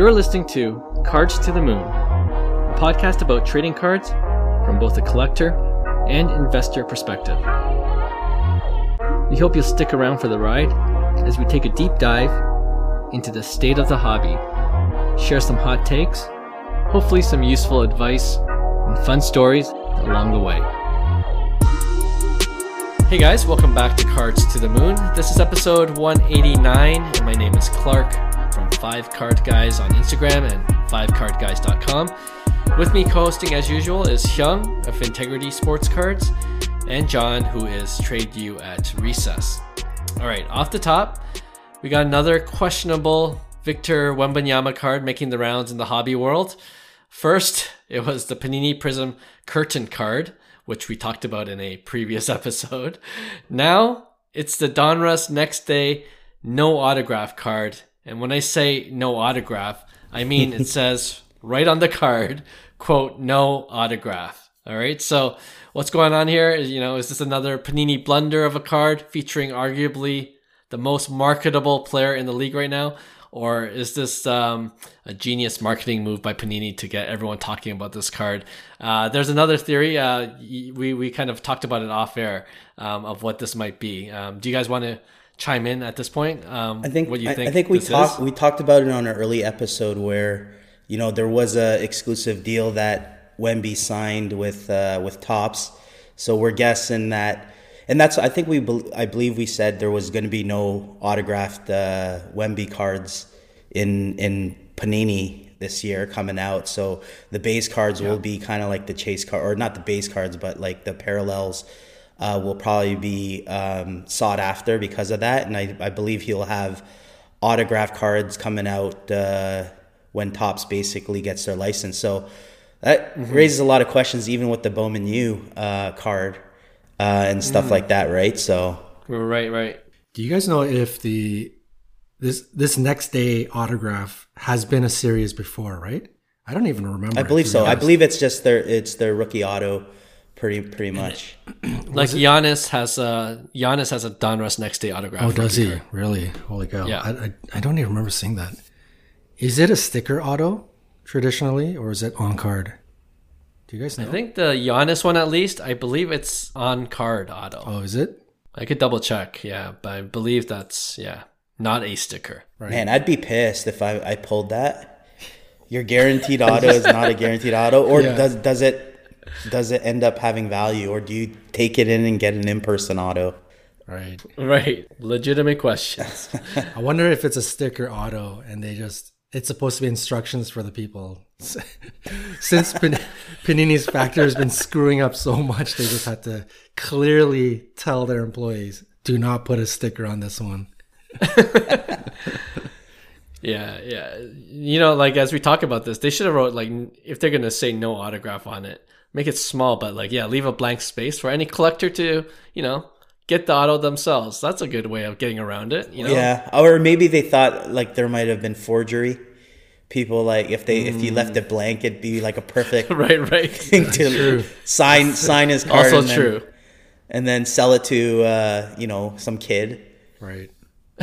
You're listening to Cards to the Moon, a podcast about trading cards from both a collector and investor perspective. We hope you'll stick around for the ride as we take a deep dive into the state of the hobby, share some hot takes, hopefully, some useful advice, and fun stories along the way. Hey guys, welcome back to Cards to the Moon. This is episode 189, and my name is Clark 5 Card Guys on Instagram and 5cardguys.com. With me co hosting as usual is Hyung of Yntegrity Sports Cards and John, who is Trade You at Recess. All right, off the top, we got another questionable Victor Wembanyama card making the rounds in the hobby world. First, it was the Panini Prizm Curtain card which we talked about in a previous episode. Now it's the Donruss next day no autograph card. And when I say no autograph, I mean it says right on the card, quote, no autograph. All right. So what's going on here is, you know, is this another Panini blunder of a card featuring arguably the most marketable player in the league right now? or is this um, a genius marketing move by Panini to get everyone talking about this card? Uh, there's another theory. Uh, we we kind of talked about it off air um, of what this might be. Um, do you guys want to chime in at this point? Um, I think what do you think. I, I think we talked we talked about it on an early episode where you know there was a exclusive deal that Wemby signed with uh, with Topps. So we're guessing that and that's I think we I believe we said there was going to be no autographed uh, Wemby cards in in Panini this year coming out. So the base cards yeah. will be kind of like the chase card, or not the base cards, but like the parallels uh, will probably be um, sought after because of that. And I, I believe he'll have autograph cards coming out uh, when Topps basically gets their license. So that mm-hmm. raises a lot of questions, even with the Bowman U uh, card uh, and stuff mm. like that, right? So right, right. Do you guys know if the this this next day autograph has been a series before? Right? I don't even remember. I believe so. I believe it's just their it's their rookie auto, pretty pretty much. like Giannis has a Giannis has a Donruss next day autograph. Oh, does he card. really? Holy cow! Yeah, I, I, I don't even remember seeing that. Is it a sticker auto traditionally, or is it on card? Do you guys know? I think the Giannis one, at least, I believe it's on card auto. Oh, is it? I could double check, yeah, but I believe that's yeah, not a sticker. Right. Man, I'd be pissed if I, I pulled that. Your guaranteed auto is not a guaranteed auto, or yeah. does does it does it end up having value, or do you take it in and get an in person auto? Right. Right. Legitimate questions. I wonder if it's a sticker auto and they just it's supposed to be instructions for the people. Since Panini's factor has been screwing up so much, they just had to clearly tell their employees, "Do not put a sticker on this one." yeah, yeah. You know, like as we talk about this, they should have wrote like if they're gonna say no autograph on it, make it small, but like yeah, leave a blank space for any collector to you know get the auto themselves. That's a good way of getting around it. You know? Yeah, or maybe they thought like there might have been forgery. People like if they mm. if you left it blank, it'd be like a perfect right right thing to true. sign sign his card. Also and true. Then, and then sell it to uh, you know some kid. Right.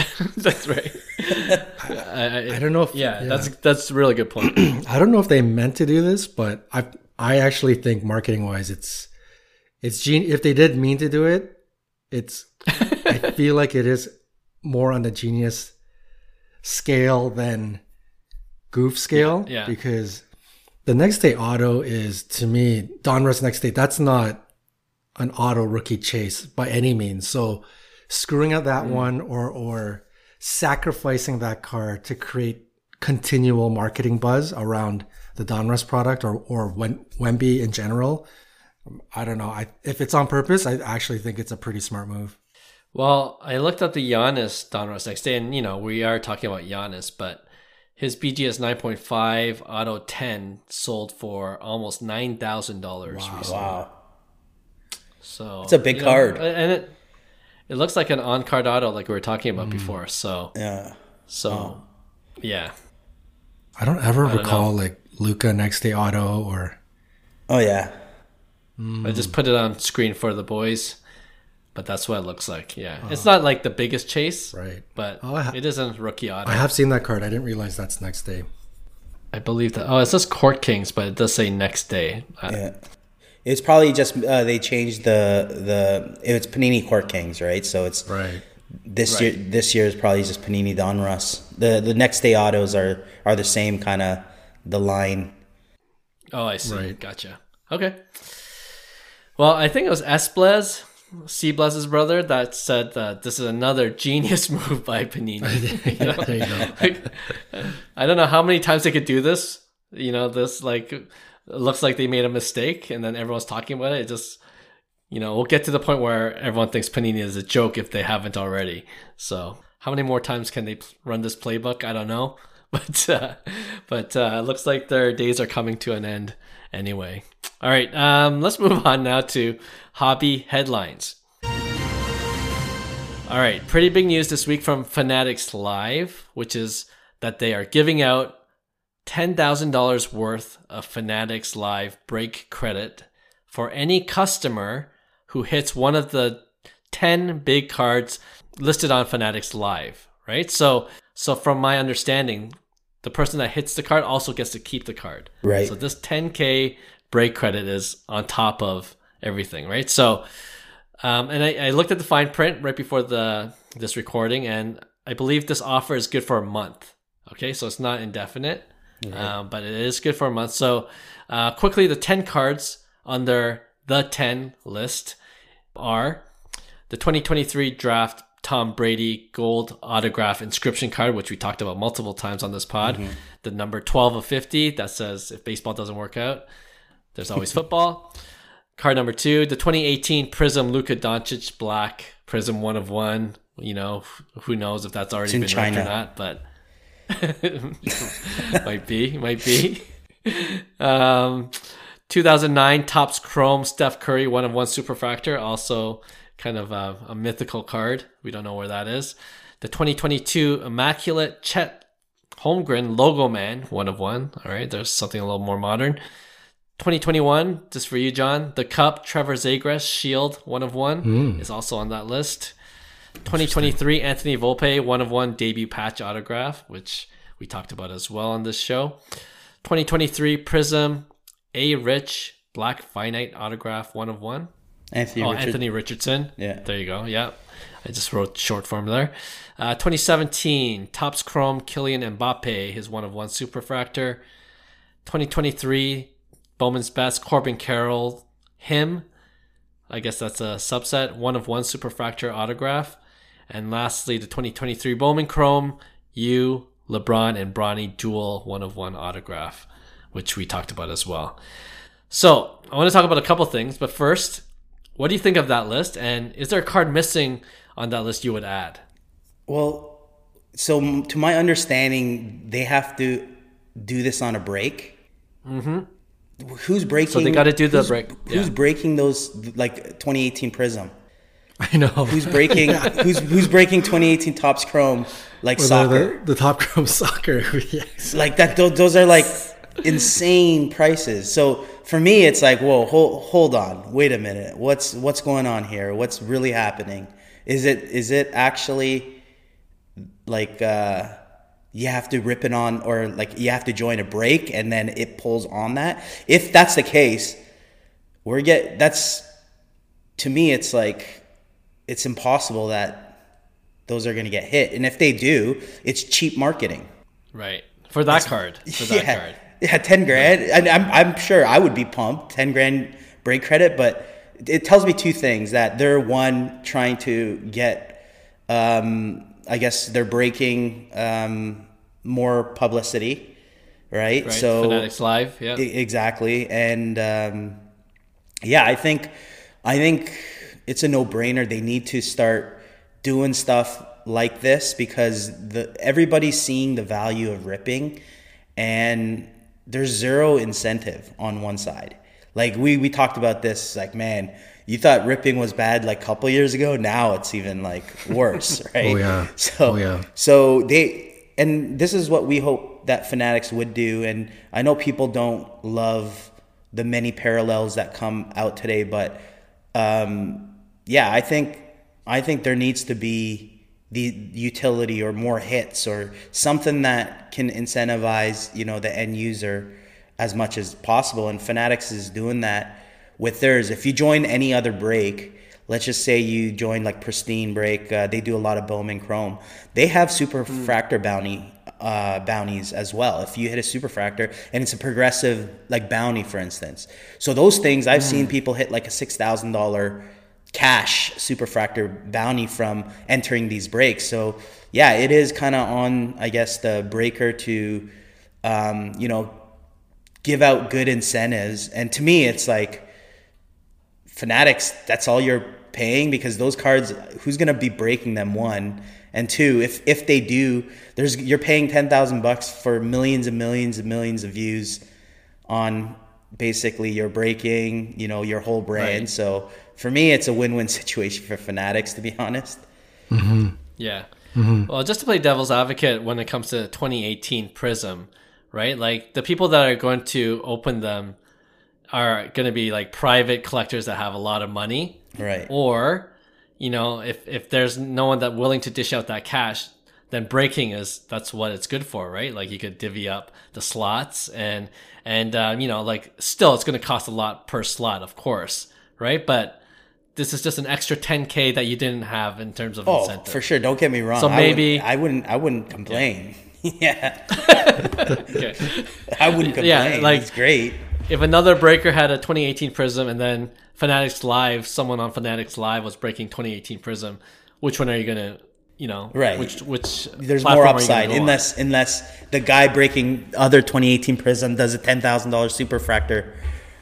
that's right. I, I, I, don't know if yeah, yeah, that's that's a really good point. I don't know if they meant to do this, but I I actually think marketing wise, it's it's gene. If they did mean to do it, it's I feel like it is more on the genius scale than goof scale. Yeah. yeah. Because the next day auto is to me Donruss next day. That's not an auto rookie chase by any means. So screwing up that mm. one or or sacrificing that car to create continual marketing buzz around the Donruss product or or Wemby in general I don't know. I if it's on purpose, I actually think it's a pretty smart move. Well, I looked up the Giannis Donruss next day, and you know we are talking about Giannis, but his BGS 9.5 Auto 10 sold for almost nine thousand dollars. Wow! Wow! So it's a big card, know, and it it looks like an on card auto, like we were talking about mm. before. So yeah, so oh. yeah. I don't ever I recall don't like Luka next day auto or. Oh yeah. Mm. I just put it on screen for the boys, but that's what it looks like. Yeah, it's not like the biggest chase, right? But oh, ha- it isn't rookie auto. I have seen that card. I didn't realize that's next day. I believe that. Oh, it says Court Kings, but it does say next day. Yeah. It's probably just uh, they changed the the it's Panini Court Kings, right? So it's Right. this Right. year this year is probably just Panini Donruss. The the next day autos are are the same kind of the line. Oh, I see. Right. Gotcha. Okay. Well, I think it was Esblez, C Blez's brother, that said that this is another genius move by Panini. You know? There you go. Like, I don't know how many times they could do this. You know, this like it looks like they made a mistake, and then everyone's talking about it. It just, you know, we'll get to the point where everyone thinks Panini is a joke if they haven't already. So, how many more times can they run this playbook? I don't know, but uh, but uh, it looks like their days are coming to an end anyway. All right, um, let's move on now to hobby headlines. All right, pretty big news this week from Fanatics Live, which is that they are giving out $10,000 worth of Fanatics Live break credit for any customer who hits one of the 10 big cards listed on Fanatics Live, right? So, so from my understanding, the person that hits the card also gets to keep the card. Right. So this 10k break credit is on top of everything, right? So, um, and I, I looked at the fine print right before the this recording, and I believe this offer is good for a month. Okay, so it's not indefinite, um, but it is good for a month. So, uh, quickly, the ten cards on their the ten list are the 2023 draft Tom Brady gold autograph inscription card, which we talked about multiple times on this pod. The number 12 of 50 that says if baseball doesn't work out, there's always football. Card number two, the 2018 Prizm Luka Doncic Black Prizm one of one. You know, who knows if that's already been wrecked or not, but might be, might be. Um, 2009 Topps Chrome Steph Curry one of one superfractor, also kind of a, a mythical card. We don't know where that is. The 2022 Immaculate Chet Holmgren Logo Man one of one. All right, there's something a little more modern. 2021, just for you, John. The Cup Trevor Zegras Shield one of one is also on that list. 2023 Anthony Volpe one of one debut patch autograph, which we talked about as well on this show. 2023 Prizm A Rich Black Finite autograph one of one. Anthony Oh, Richard- Anthony Richardson. Yeah. There you go. Yeah. I just wrote short form there. Uh, 2017, Topps Chrome, Kylian Mbappe, his one of one superfractor. 2023, Bowman's Best, Corbin Carroll, him. I guess that's a subset, one of one superfractor autograph. And lastly, the 2023 Bowman Chrome, you, LeBron, and Bronny dual one of one autograph, which we talked about as well. So I want to talk about a couple things, but first, what do you think of that list? And is there a card missing on that list you would add? Well, so to my understanding, they have to do this on a break. Mm-hmm. Who's breaking? So they gotta do the who's- break, Who's breaking those like 2018 Prizm? I know. Who's breaking? who's who's breaking 2018 Topps Chrome like soccer? The, the top chrome soccer. yes. like that those, those are like insane prices so for me it's like whoa hold, hold on wait a minute what's what's going on here what's really happening is it is it actually like uh you have to rip it on or like you have to join a break and then it pulls on that if that's the case we're get that's to me it's like it's impossible that those are going to get hit and if they do it's cheap marketing Right. For that card. For that yeah. card. Yeah, ten grand. And I'm I'm sure I would be pumped. Ten grand break credit, but it tells me two things: that they're one trying to get, um, I guess they're breaking um, more publicity, right? Right. So Fanatics Live. Yeah. Exactly, and um, yeah, I think I think it's a no brainer. They need to start doing stuff like this because the everybody's seeing the value of ripping, and there's zero incentive on one side. Like we we talked about this, like man, you thought ripping was bad like a couple years ago. Now it's even like worse, right? Oh, yeah. So Oh, yeah. so they and this is what we hope that fanatics would do and i know people don't love the many parallels that come out today but um, yeah i think i think there needs to be the utility or more hits or something that can incentivize you know the end user as much as possible. And fanatics is doing that with theirs. If you join any other break let's just say you join like pristine break uh, they do a lot of bowman chrome. They have super mm. fractor bounty uh, bounties as well. If you hit a super fractor and it's a progressive like bounty for instance. So those things i've mm. seen people hit like a $6000 cash superfractor bounty from entering these breaks. So yeah, it is kind of on I guess the breaker to um, you know give out good incentives. And to me, it's like Fanatics. That's all you're paying because those cards. Who's gonna be breaking them? One and two. If if they do, there's you're paying ten thousand bucks for millions and millions and millions of views on basically your breaking. You know your whole brand. Right. So for me, it's a win-win situation for Fanatics, to be honest. Mm-hmm. Yeah. Mm-hmm. Well, just to play devil's advocate when it comes to 2018 Prizm, right? Like the people that are going to open them are going to be like private collectors that have a lot of money, right? Or, you know, if if there's no one that willing to dish out that cash, then breaking is that's what it's good for, right? Like you could divvy up the slots and and uh, you know, like still it's going to cost a lot per slot, of course, right? But this is just an extra 10k that you didn't have in terms of oh, incentive. for sure. Don't get me wrong. So maybe I wouldn't. I wouldn't, I wouldn't complain. Yeah. okay. I wouldn't complain. Yeah, like it's great. If another breaker had a 2018 Prizm and then Fanatics Live, someone on Fanatics Live was breaking 2018 Prizm, which one are you gonna? You know, right? Which which there's more upside unless on? unless the guy breaking other 2018 Prizm does a ten thousand dollars superfractor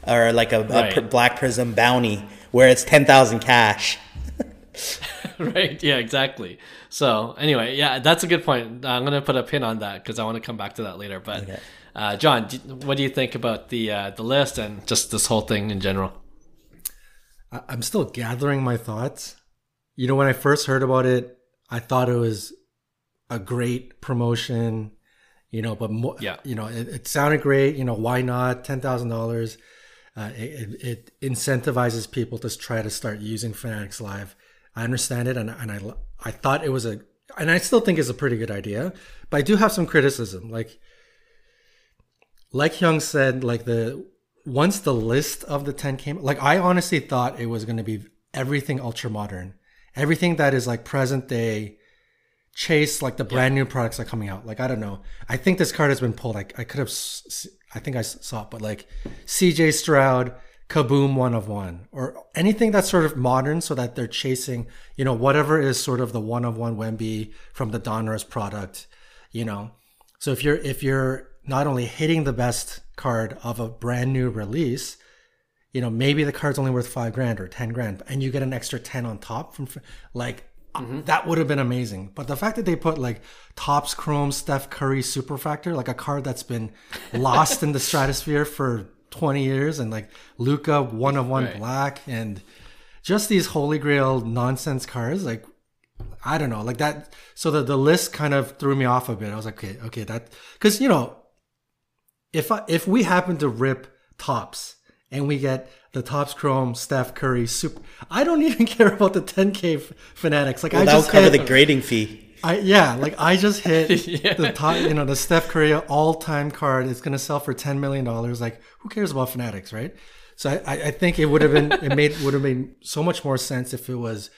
or like a, right. a black Prizm bounty where it's 10,000 cash. right. Yeah, exactly. So anyway, yeah, that's a good point. I'm going to put a pin on that because I want to come back to that later. But okay. uh, John, what do you think about the, uh, the list and just this whole thing in general? I'm still gathering my thoughts. You know, when I first heard about it, I thought it was a great promotion, you know, but more, yeah, you know, it, it sounded great. You know, why not? $10,000 uh, it, it, incentivizes people to try to start using Fanatics Live. I understand it, and, and I I thought it was a, and I still think it's a pretty good idea, but I do have some criticism. Like, like Hyung said, like the once the list of the ten came, like I honestly thought it was going to be everything ultra modern, everything that is like present day chase like the brand yeah. new products are coming out like i don't know i think this card has been pulled i, I could have I think I saw it, but like CJ Stroud, Kaboom one of one, or anything that's sort of modern so that they're chasing, you know, whatever is sort of the one of one Wemby from the Donruss product, you know. So if you're if you're not only hitting the best card of a brand new release, you know, maybe the card's only worth five grand or ten grand, and you get an extra ten on top from like Mm-hmm. That would have been amazing. But the fact that they put like Topps Chrome Steph Curry Superfractor, like a card that's been lost in the stratosphere for 20 years, and like Luka one of one right. black, and just these holy grail nonsense cards, like I don't know, like that. So the the list kind of threw me off a bit. I was like, okay, okay, that because you know, if I, if we happen to rip Topps and we get the Topps Chrome Steph Curry super. I don't even care about the 10K fanatics. Like well, I just cover hit, the grading fee. I yeah, like I just hit yeah. the top. You know, the Steph Curry all-time card is going to sell for 10 million dollars. Like who cares about fanatics, right? So I, I think it would have been it made would have made so much more sense if it was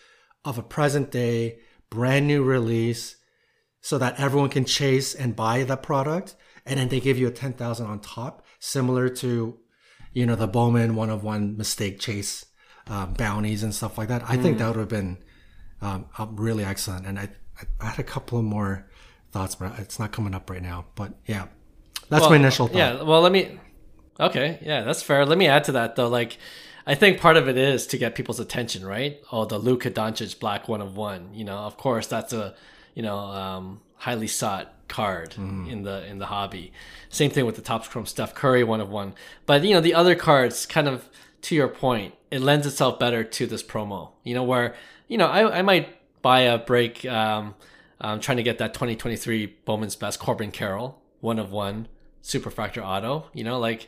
of a present day brand new release, so that everyone can chase and buy the product, and then they give you a ten thousand on top, similar to you know, the Bowman one of one mistake chase um, bounties and stuff like that. I mm. think that would have been um, really excellent. And I, I had a couple of more thoughts, but it's not coming up right now. But yeah, that's well, my initial thought. Yeah. Well, let me. Okay. Yeah, that's fair. Let me add to that though. Like, I think part of it is to get people's attention, right? Oh, the Luka Doncic black one of one. You know, of course, that's a you know um, highly sought card mm. in the in the hobby. Same thing with the Topps Chrome Steph Curry one of one. But you know the other cards, kind of to your point, it lends itself better to this promo. You know where you know I I might buy a break. Um, um, trying to get that 2023 Bowman's Best Corbin Carroll one of one Super Superfractor Auto. You know like.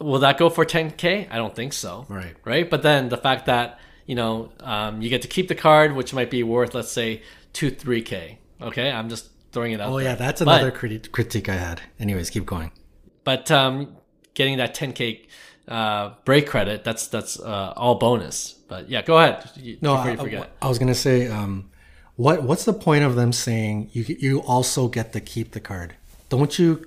Will that go for 10k? I don't think so. Right. Right. But then the fact that you know um, you get to keep the card, which might be worth, let's say, two, 3K. Okay, I'm just throwing it out. Oh there. yeah, that's another But, criti- critique I had. Anyways, keep going. but um, getting that 10K uh, break credit, that's that's uh, all bonus. But yeah, go ahead. You- No, I. I was gonna say, um, what what's the point of them saying you you also get to keep the card? Don't you?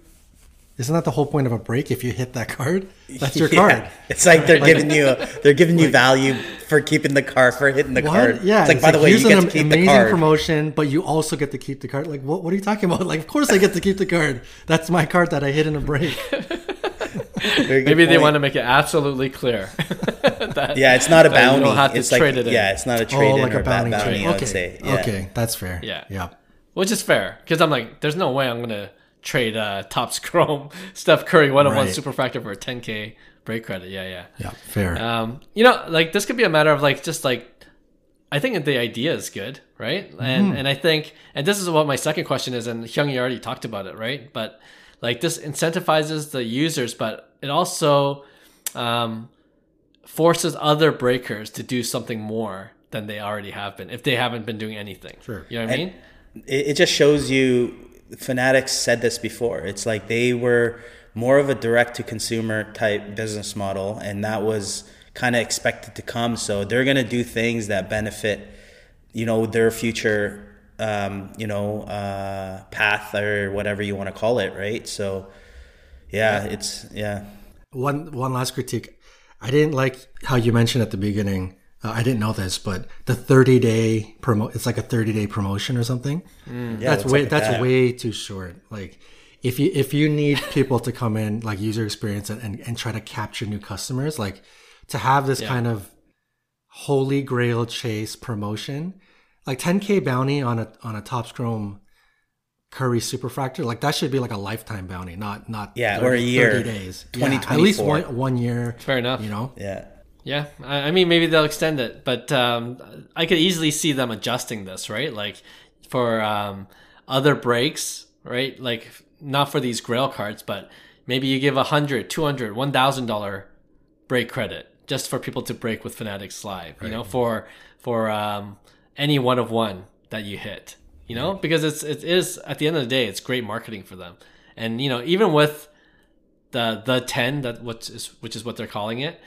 Isn't that the whole point of a break? If you hit that card, that's your Yeah. card. It's like they're giving you they're giving you value for keeping the car for hitting the What? card. Yeah, it's like by the way, here's you get an to keep amazing the card. promotion, but you also get to keep the card. Like, what? What are you talking about? Like, of course I get to keep the card. That's my card that I hit in a break. Very good Maybe they want to make it absolutely clear. that, Yeah, it's not a that you bounty. don't have to it's like trade it in. yeah, it's not a trade oh, in like or a a bounty. bounty. trade. I would okay, say. Yeah. okay, that's fair. Yeah. yeah. which is fair because I'm like, there's no way I'm gonna trade uh, Topps Chrome Steph Curry one on one superfractor for a 10k break credit. Yeah, yeah. Yeah, fair. Um, you know, like this could be a matter of like just like I think the idea is good, right? And Mm-hmm. and I think and this is what my second question is, and Hyung you already talked about it, right? But like this incentivizes the users, but it also um, forces other breakers to do something more than they already have been if they haven't been doing anything. Sure. You know what I mean? it, it just shows you fanatics said this before it's like they were more of a direct to consumer type business model and that was kind of expected to come so they're going to do things that benefit you know their future um, you know uh, path or whatever you want to call it right so yeah, it's yeah one one last critique. I didn't like how you mentioned at the beginning. Uh, I didn't know this, but the 30 day promo it's like a 30 day promotion or something. yeah that's way up with that's that? way too short. Like if you if you need people to come in like user experience and, and, and try to capture new customers, like to have this kind of holy grail chase promotion, like 10k bounty on a on a Topps Chrome Curry Superfractor, like that should be like a lifetime bounty, not not Yeah, or a year. 30 days, yeah, at least one one year. Fair enough. You know, yeah Yeah, I, I mean, maybe they'll extend it, but um, I could easily see them adjusting this, right? Like for um, other breaks, right? Like not for these Grail cards, but maybe you give a hundred, two hundred, one thousand dollar break credit just for people to break with Fanatics Live. You know, for for um, any one of one that you hit. You know, because it's it is at the end of the day, it's great marketing for them, and you know, even with the the ten that which is which is what they're calling it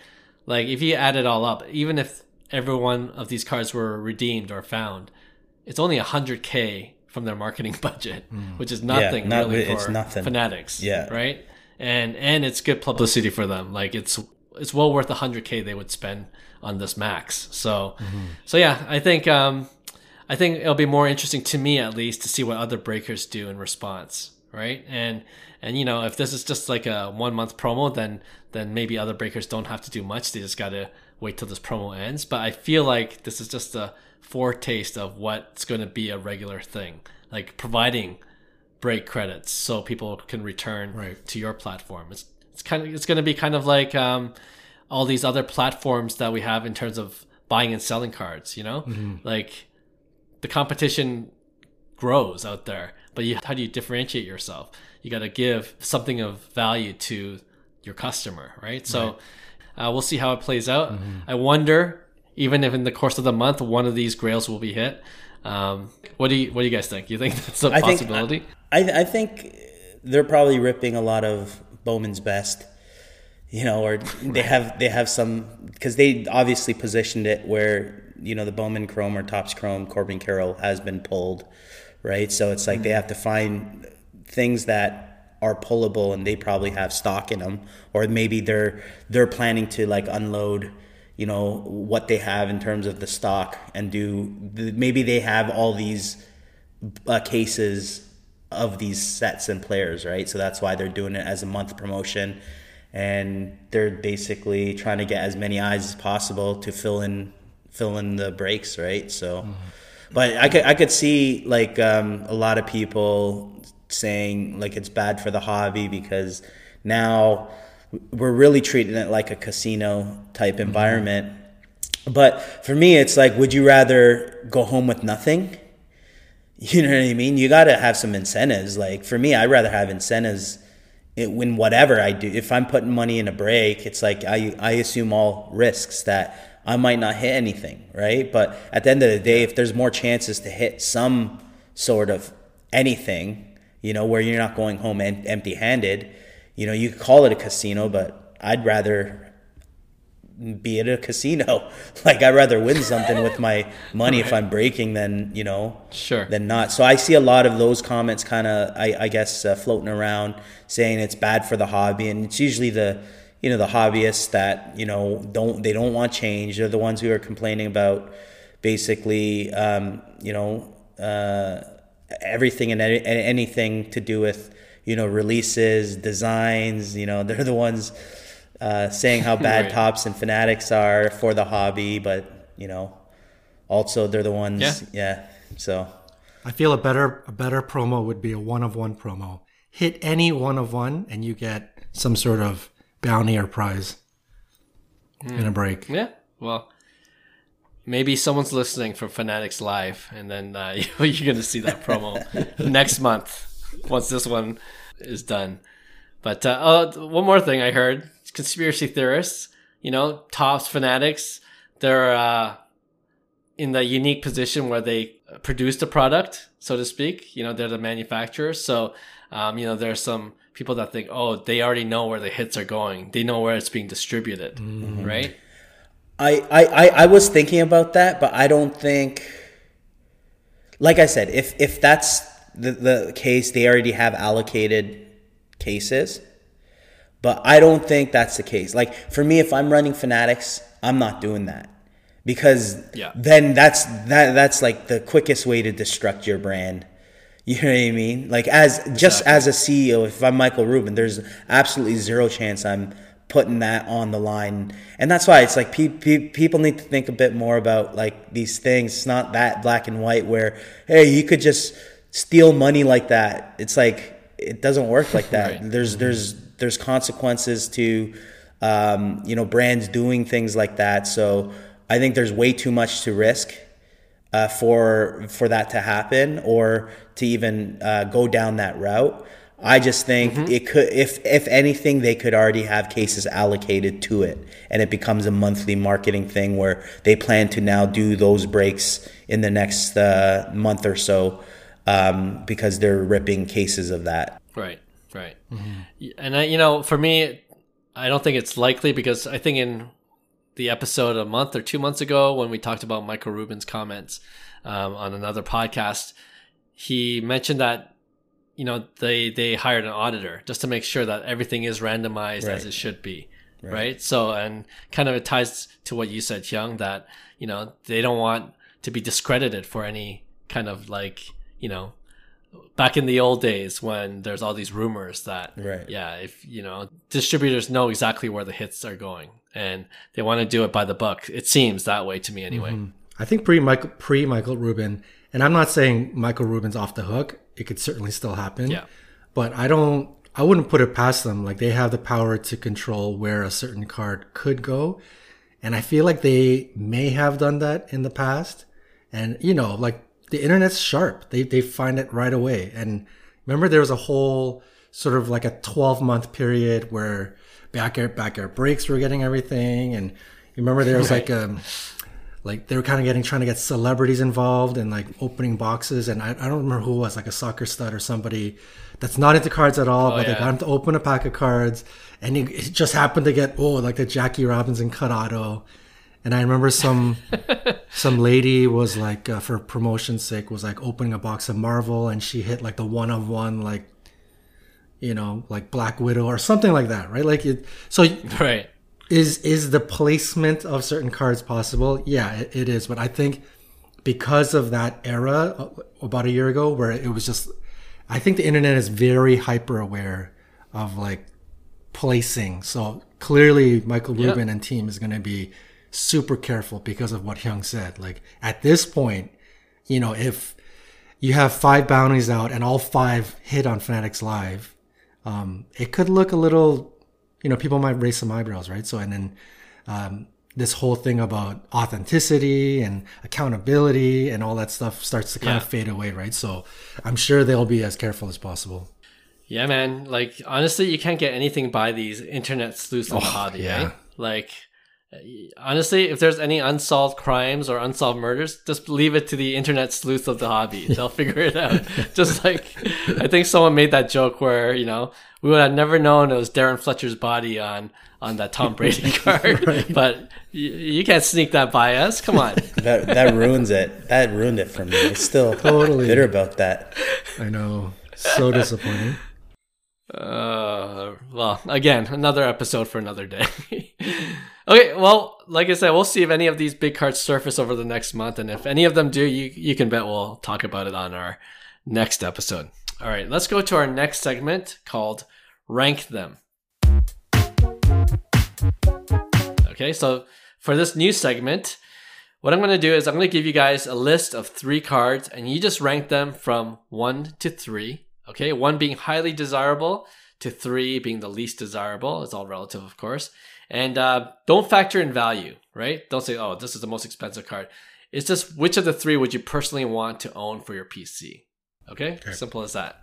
like if you add it all up even if every one of these cards were redeemed or found it's only 100k from their marketing budget which is nothing not- really it's for nothing. fanatics Yeah. right? And and it's good publicity for them. Like it's it's well worth 100k they would spend on this max. So so yeah i think um i think it'll be more interesting to me at least to see what other breakers do in response right? And and you know if this is just like a one month promo then then maybe other breakers don't have to do much. They just gotta wait till this promo ends. But i feel like this is just a foretaste of what's going to be a regular thing. Like providing break credits so people can return Right. to your platform. It's it's kind of it's going to be kind of like um all these other platforms that we have in terms of buying and selling cards you know? Like the competition grows out there but you, how do you differentiate yourself you got to give something of value to your customer right? So uh, we'll see how it plays out. I wonder even if in the course of the month one of these grails will be hit. Um, what do you what do you guys think? You think that's a I think- possibility? I, I think they're probably ripping a lot of Bowman's best, you know, or they have they have some because they obviously positioned it where you know the Bowman Chrome or Topps Chrome Corbin Carroll has been pulled, right? So it's like they have to find things that are pullable and they probably have stock in them, or maybe they're they're planning to like unload. You know what they have in terms of the stock, and do maybe they have all these uh, cases of these sets and players, right? So that's why they're doing it as a month promotion, and they're basically trying to get as many eyes as possible to fill in fill in the breaks, right? So, but I could I could see like um, a lot of people saying like it's bad for the hobby because now we're really treating it like a casino type mm-hmm. environment. But for me, it's like, would you rather go home with nothing? You know what I mean? You got to have some incentives. Like for me, I'd rather have incentives in in whatever I do. If I'm putting money in a break, it's like I I assume all risks that I might not hit anything, right? But at the end of the day, if there's more chances to hit some sort of anything, you know, where you're not going home empty handed, you know, you could call it a casino, but I'd rather be at a casino. Like I'd rather win something with my money right. if I'm breaking than you know, sure, than not. So I see a lot of those comments, kind of, I, I, guess, uh, floating around saying it's bad for the hobby, and it's usually the you know the hobbyists that you know don't they don't want change. They're the ones who are complaining about basically um, you know uh, everything and anything to do with you know releases, designs. You know they're the ones uh, saying how bad right. Topps and Fanatics are for the hobby, but you know, also they're the ones. Yeah. yeah. So I feel a better a better promo would be a one of one promo. Hit any one of one, and you get some sort of bounty or prize mm. in a break. Yeah. Well, maybe someone's listening from Fanatics Live, and then uh, you're going to see that promo next month once this one is done. But uh, oh, one more thing I heard conspiracy theorists, you know, Topps fanatics, they're uh, in the unique position where they produce the product, so to speak. You know, they're the manufacturer. So, um, you know, there's some people that think, oh, they already know where the hits are going. They know where it's being distributed, mm-hmm. right? I, I, I was thinking about that, but I don't think, like I said, if, if that's the, the case, they already have allocated cases. But I don't think that's the case. Like for me, if I'm running Fanatics, I'm not doing that because yeah. then that's that that's like the quickest way to destruct your brand. You know what I mean? Like as exactly. just as a CEO, if I'm Michael Rubin, there's absolutely zero chance I'm putting that on the line. And that's why it's like pe- pe- people need to think a bit more about like these things. It's not that black and white where hey, you could just steal money like that. It's like it doesn't work like that. right. There's there's there's consequences to um, you know brands doing things like that. So I think there's way too much to risk uh, for for that to happen or to even uh, go down that route. I just think mm-hmm. it could, if if anything, they could already have cases allocated to it, and it becomes a monthly marketing thing where they plan to now do those breaks in the next uh, month or so um, because they're ripping cases of that. Right. Right. Mm-hmm. And I, you know, for me, I don't think it's likely because I think in the episode a month or two months ago when we talked about Michael Rubin's comments um, on another podcast, he mentioned that you know they they hired an auditor just to make sure that everything is randomized right. as it should be. Right. right. So, and kind of it ties to what you said, Hyung, that, you know, they don't want to be discredited for any kind of like, you know, back in the old days when there's all these rumors that right. yeah if you know distributors know exactly where the hits are going and they want to do it by the book it seems that way to me anyway mm-hmm. i think pre michael pre michael rubin and i'm not saying michael rubin's off the hook it could certainly still happen yeah but i don't i wouldn't put it past them like they have the power to control where a certain card could go and i feel like they may have done that in the past and you know like the internet's sharp. They they find it right away. And remember, there was a whole sort of like a 12 month period where back air back air breaks were getting everything, and you remember there was right. like um like they were kind of getting trying to get celebrities involved and like opening boxes and I, I don't remember who it was like a soccer stud or somebody that's not into cards at all oh, but yeah. they got him to open a pack of cards and he, he just happened to get oh like the Jackie Robinson cut auto and I remember some some lady was like uh, for promotion's sake was like opening a box of Marvel and she hit like the one of one like you know like Black Widow or something like that, right? Like it. So right is is the placement of certain cards possible? Yeah, it, it is. But I think because of that era uh, about a year ago where it was just, I think the internet is very hyper aware of like placing. So clearly, Michael Rubin yep. and team is going to be super careful because of what Hyung said. Like at this point, you know, if you have five bounties out and all five hit on Fanatics Live, um, it could look a little, you know, people might raise some eyebrows, right? So, and then um, this whole thing about authenticity and accountability and all that stuff starts to kind yeah. of fade away, right? So, I'm sure they'll be as careful as possible. Yeah, man. Like honestly, you can't get anything by these internet sleuths in oh, the hobby, yeah. Like honestly, if there's any unsolved crimes or unsolved murders, just leave it to the internet sleuth of the hobby. They'll figure it out. just like I think someone made that joke where you know we would have never known it was Darren Fletcher's body on on that Tom Brady card, right. but you, you, can't sneak that by us. Come on, that that ruins it. That ruined it for me. I'm still totally bitter about that. I know, so disappointing. Uh, well, again, another episode for another day. Okay, well, like I said, we'll see if any of these big cards surface over the next month, and if any of them do, you you can bet we'll talk about it on our next episode. All right, let's go to our next segment called Rank Them. Okay, so for this new segment, what I'm going to do is I'm going to give you guys a list of three cards, and you just rank them from one to three Okay, one being highly desirable to three being the least desirable. It's all relative, of course. And uh, don't factor in value, right? Don't say, oh, this is the most expensive card. It's just which of the three would you personally want to own for your PC? Okay, okay. simple as that.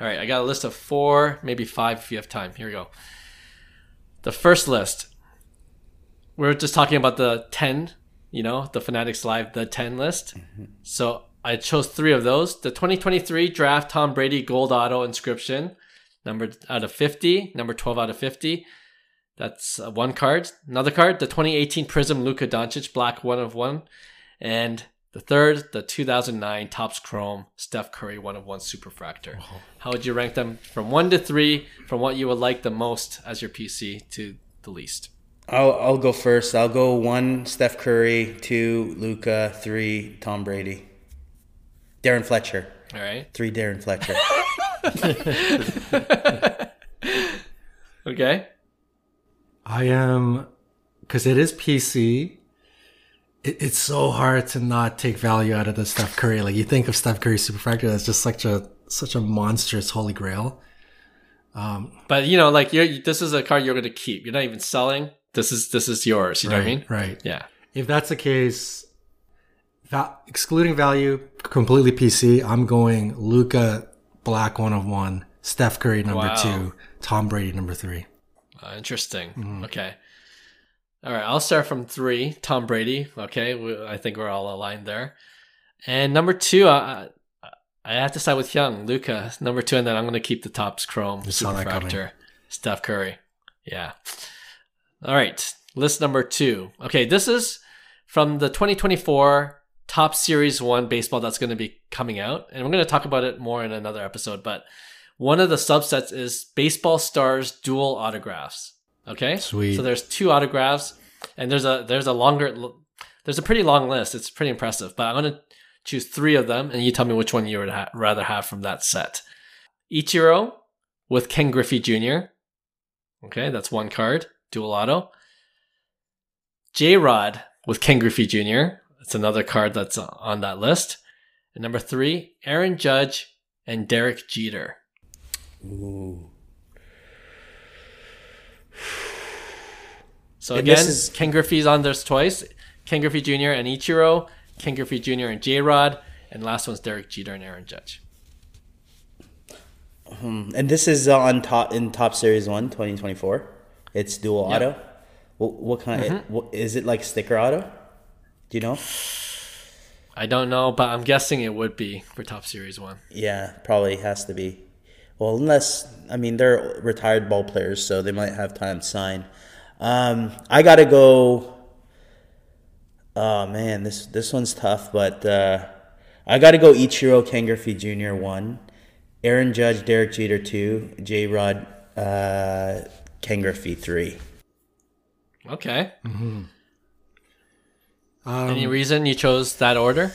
All right, I got a list of four, maybe five if you have time. Here we go. The first list, we're just talking about the 10, you know, the Fanatics Live, the 10 list. Mm-hmm. So I chose three of those. The 2023 draft Tom Brady gold auto inscription, number out of 50, number 12 out of 50. That's uh, one card. Another card, the 2018 Prizm Luka Doncic black one of one. And the third, the 2009 Topps Chrome Steph Curry one of one superfractor. Oh. How would you rank them from one to three, from what you would like the most as your PC to the least? I'll, I'll go first. I'll go one Steph Curry, two Luka, three Tom Brady. Darren Fletcher. All right. Three Darren Fletcher. okay. I am because it is PC. It, it's so hard to not take value out of the Steph Curry. Like you think of Steph Curry Superfractor, that's just such a such a monstrous holy grail. Um, but you know, like you this is a card you're going to keep. You're not even selling. This is this is yours. You right, know what I mean? Right. Yeah. If that's the case, Va- excluding value, completely PC. I'm going Luka Black one of one, Steph Curry number wow. two, Tom Brady number three. Uh, interesting. Mm-hmm. Okay. All right, I'll start from three. Tom Brady. Okay, we, I think we're all aligned there. And number two, I, I have to side with Young, Luka. Number two, and then I'm going to keep the Topps Chrome Superfractor, Steph Curry. Yeah. All right, list number two. Okay, this is from the 2024 Topps Series 1 baseball that's going to be coming out. And we're going to talk about it more in another episode. But one of the subsets is Baseball Stars dual autographs. Okay? Sweet. So there's two autographs, and there's a there's a longer there's a pretty long list. It's pretty impressive. But I'm going to choose three of them, and you tell me which one you would ha- rather have from that set. Ichiro with Ken Griffey Jr. Okay, that's one card, dual auto. J Rod with Ken Griffey Jr. That's another card that's on that list. And number three, Aaron Judge and Derek Jeter. Ooh. So and again, is... Ken Griffey's on this twice. Ken Griffey Jr. and Ichiro, Ken Griffey Jr. and J Rod, and last one's Derek Jeter and Aaron Judge. Um, and this is on top in Topps Series One, 2024. It's dual yep. auto. What, what kind? Mm-hmm. Of, what, is it like sticker auto? Do you know? I don't know, but I'm guessing it would be for Topps Series One. Yeah, probably has to be. Well, unless I mean they're retired ball players, so they might have time to sign. Um, I gotta go. Oh man, this this one's tough, but uh, I gotta go. Ichiro Ken Griffey Jr. one, Aaron Judge, Derek Jeter two, J Rod, uh, Ken Griffey three. Okay. Mm-hmm. Um, Any reason you chose that order?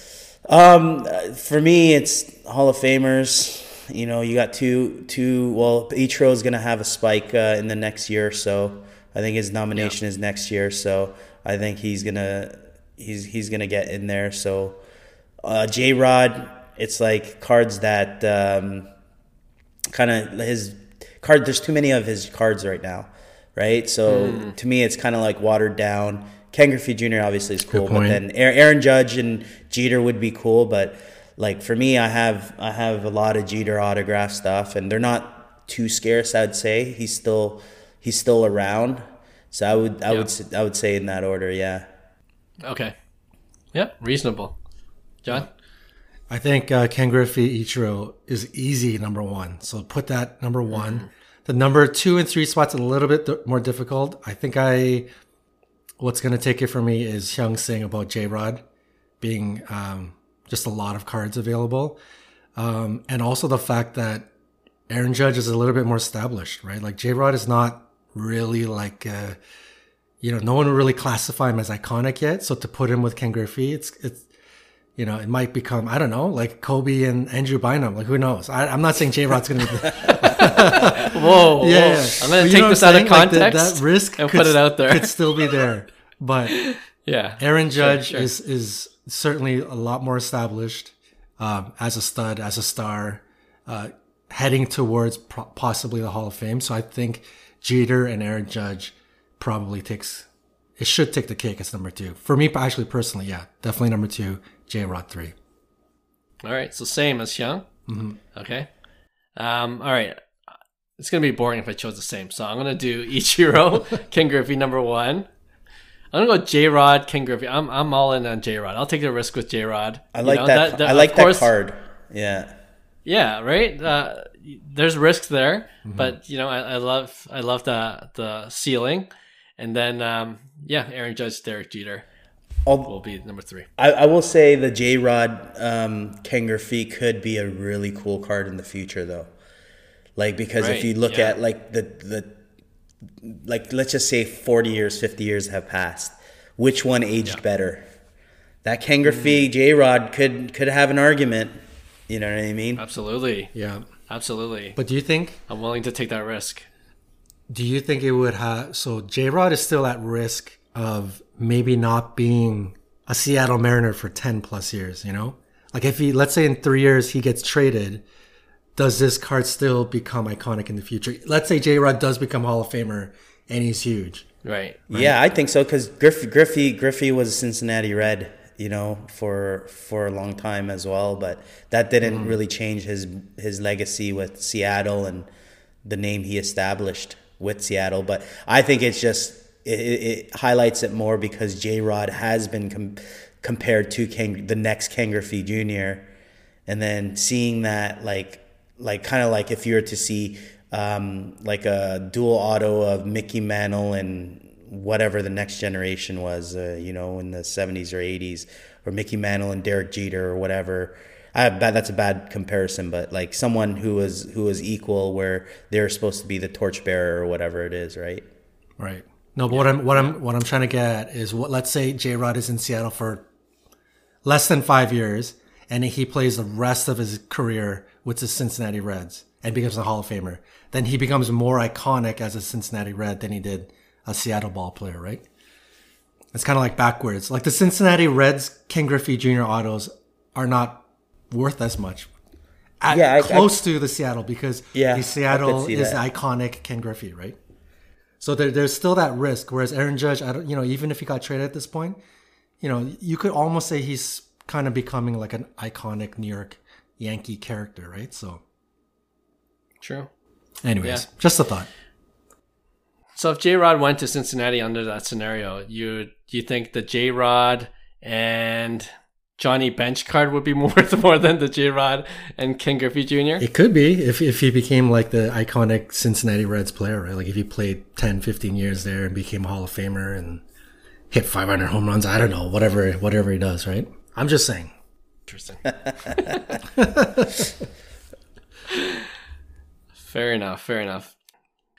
Um, for me, it's Hall of Famers. You know, you got two, two. Well, Ichiro is gonna have a spike uh, in the next year, or so I think his nomination yeah. is next year. So I think he's gonna he's he's gonna get in there. So uh, J Rod, it's like cards that um, kind of his card. There's too many of his cards right now, right? So mm. to me, it's kind of like watered down. Ken Griffey Jr. obviously is cool, but then Aaron Judge and Jeter would be cool. But like for me, I have I have a lot of Jeter autograph stuff, and they're not too scarce. I'd say he's still he's still around. So I would I yeah. would I would say in that order, yeah. Okay. Yeah, reasonable. John. I think uh, Ken Griffey Ichiro is easy number one. So put that number one. Mm-hmm. The number two and three spots a little bit th- more difficult. I think I what's going to take it for me is Hyung saying about J Rod being um, just a lot of cards available, um, and also the fact that Aaron Judge is a little bit more established, right? Like J Rod is not really like. Uh, you know, no one would really classify him as iconic yet. So to put him with Ken Griffey, it's it's you know, it might become, I don't know, like Kobe and Andrew Bynum. Like, who knows? I, am not saying J Rod's going to be. whoa, yeah, whoa. I'm going to take this out of context like the, that risk and could, put it out there. could still be there. But yeah, Aaron Judge sure, sure. is is certainly a lot more established um, as a stud, as a star, uh, heading towards pro- possibly the Hall of Fame. So I think Jeter and Aaron Judge probably takes it should take the cake as number two for me. Actually, personally, yeah, definitely number two. J Rod three. All right, so same as Hyung. Mm-hmm. Okay. Um, all right. It's gonna be boring if I chose the same. So I'm gonna do Ichiro, Ken Griffey number one. I'm gonna go J Rod, Ken Griffey. I'm I'm all in on J Rod. I'll take the risk with J Rod. I like you know, that, that, that, I like course, that card. Yeah. Yeah. Right. Uh, there's risks there, mm-hmm. but you know I, I, love I love the the ceiling, and then um, yeah, Aaron Judge, Derek Jeter. I'll, will be number three. I, I will say the J Rod um, Ken Griffey could be a really cool card in the future, though. Like because right, if you look yeah. at like the the like let's just say forty years, fifty years have passed, which one aged yeah. better? That Ken Griffey mm. J Rod could could have an argument. You know what I mean? Absolutely. Yeah. Absolutely. But do you think I'm willing to take that risk? Do you think it would have so J Rod is still at risk of maybe not being a Seattle Mariner for 10 plus years, you know? Like if he, let's say in three years he gets traded, does this card still become iconic in the future? Let's say J Rod does become Hall of Famer and he's huge. Right. right? Yeah, I think so because Griffey, Griffey, Griffey was a Cincinnati Red, you know, for for a long time as well. But that didn't mm. really change his his legacy with Seattle and the name he established with Seattle. But I think it's just it, it highlights it more because J Rod has been com- compared to King, the next Ken Griffey Jr. And then seeing that, like, like kind of like if you were to see um, like a dual auto of Mickey Mantle and whatever the next generation was, uh, you know, in the 70s or 80s, or Mickey Mantle and Derek Jeter or whatever. I that's a bad comparison, but like someone who was who was equal, where they're supposed to be the torchbearer or whatever it is, right? Right. No, but what I'm what I'm what I'm trying to get at is what let's say J Rod is in Seattle for less than five years and he plays the rest of his career with the Cincinnati Reds and becomes a Hall of Famer. Then he becomes more iconic as a Cincinnati Red than he did a Seattle ball player, right? It's kind of like backwards. Like the Cincinnati Reds Ken Griffey Jr. autos are not worth as much. At, yeah, I, close I, to the Seattle because yeah, the Seattle is that. iconic Ken Griffey, right? So there, there's still that risk. Whereas Aaron Judge, I don't, you know, even if he got traded at this point, you know, you could almost say he's kind of becoming like an iconic New York Yankee character, right? So, true. Anyways, yeah. just a thought. So if J Rod went to Cincinnati under that scenario, you you think the J Rod and Johnny bench card would be worth more than the J Rod and Ken Griffey Jr.? It could be if, if he became like the iconic Cincinnati Reds player, right? Like if he played 10, 15 years there and became a Hall of Famer and hit 500 home runs. I don't know, whatever, whatever he does, right? I'm just saying. Interesting. fair enough. Fair enough.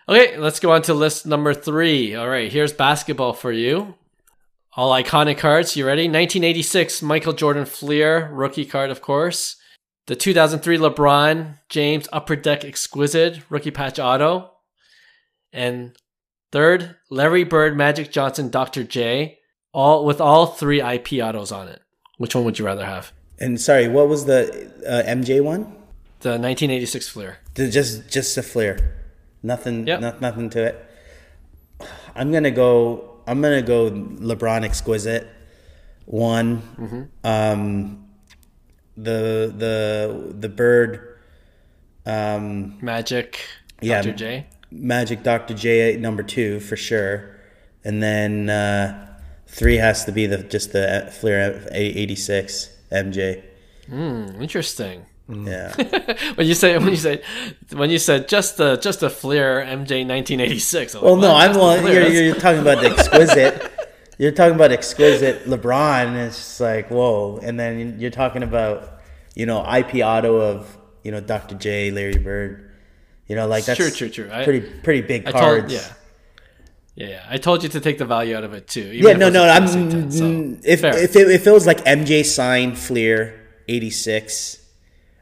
Okay, let's go on to list number three. All right, here's basketball for you. All iconic cards. You ready? 1986 Michael Jordan Fleer, rookie card, of course. The 2003 LeBron James Upper Deck Exquisite, rookie patch auto. And third, Larry Bird Magic Johnson Dr. J, all with all three IP autos on it. Which one would you rather have? And sorry, what was the uh, MJ one? The 1986 Fleer. just just a Fleer. Nothing. Yep. No, nothing to it. I'm gonna go I'm gonna go LeBron exquisite one. Mm-hmm. Um, the the the bird. Um, Magic. Yeah, Dr. J. Magic Dr. J number two for sure. and then uh, three has to be the just the Fleer eighty six MJ. Mm, interesting. Yeah. when you say when you say when you said just the just a Fleer MJ 1986. I'm well, like, no, I'm well, you're, you're talking about the exquisite. you're talking about exquisite LeBron. It's just like whoa, and then you're talking about you know IP auto of you know Dr. J, Larry Bird. You know, like that's true, true, true. Pretty pretty big cards. Told, yeah. Yeah, yeah, I told you to take the value out of it too. Yeah, no, no. I'm 10, so. if if it, if it was like MJ signed Fleer eighty six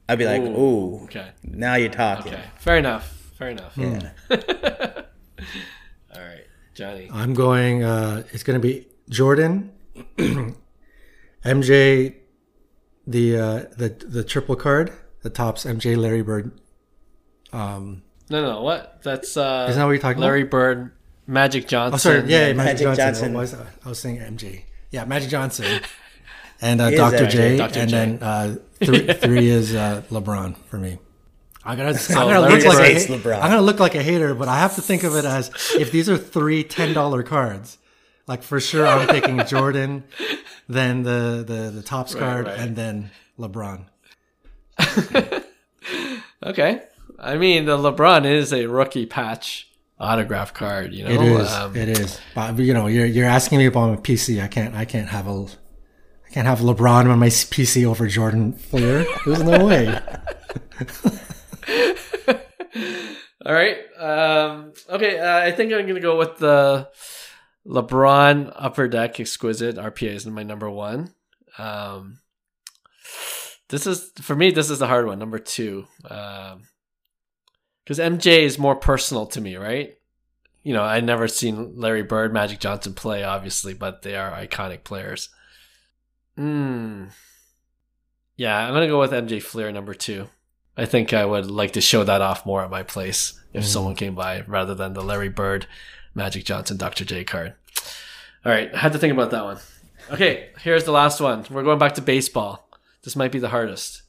I'd be like, ooh, okay. Now you're talking. Okay, fair enough. Fair enough. Yeah. All right, Johnny. I'm going. Uh, it's going to be Jordan, MJ, the uh, the the triple card, the Topps MJ Larry Bird. Um, no, no, what? That's uh, isn't that what you're talking Larry about? Bird, Magic Johnson. Oh, sorry, yeah, yeah Magic, Magic, Johnson. Johnson. Was, I was saying MJ. Yeah, Magic Johnson and uh, Dr. J, Dr. and J. then uh, three, three is uh, LeBron for me. I gotta, so I'm, gonna look like a, LeBron. I'm gonna look like a hater, but I have to think of it as if these are three ten dollar cards, like for sure I'm taking Jordan, then the the, the Topps right, card, right. and then LeBron. okay, I mean the LeBron is a rookie patch autograph card. You know, it is. Um, it is. But you know, you're you're asking me about my PC. I can't. I can't have a. I can't have LeBron on my PC over Jordan Fleer. There's no way. All right. Um, okay. Uh, I think I'm going to go with the LeBron Upper Deck Exquisite RPA is my number one. Um, this is for me. This is the hard one. Number two, because MJ is more personal to me, right? You know, I never seen Larry Bird, Magic Johnson play, obviously, but they are iconic players. Hmm. Yeah, I'm gonna go with MJ Fleer number two. I think I would like to show that off more at my place if mm. someone came by rather than the Larry Bird, Magic Johnson, Dr. J card. All right, I had to think about that one. Okay, here's the last one. We're going back to baseball. This might be the hardest.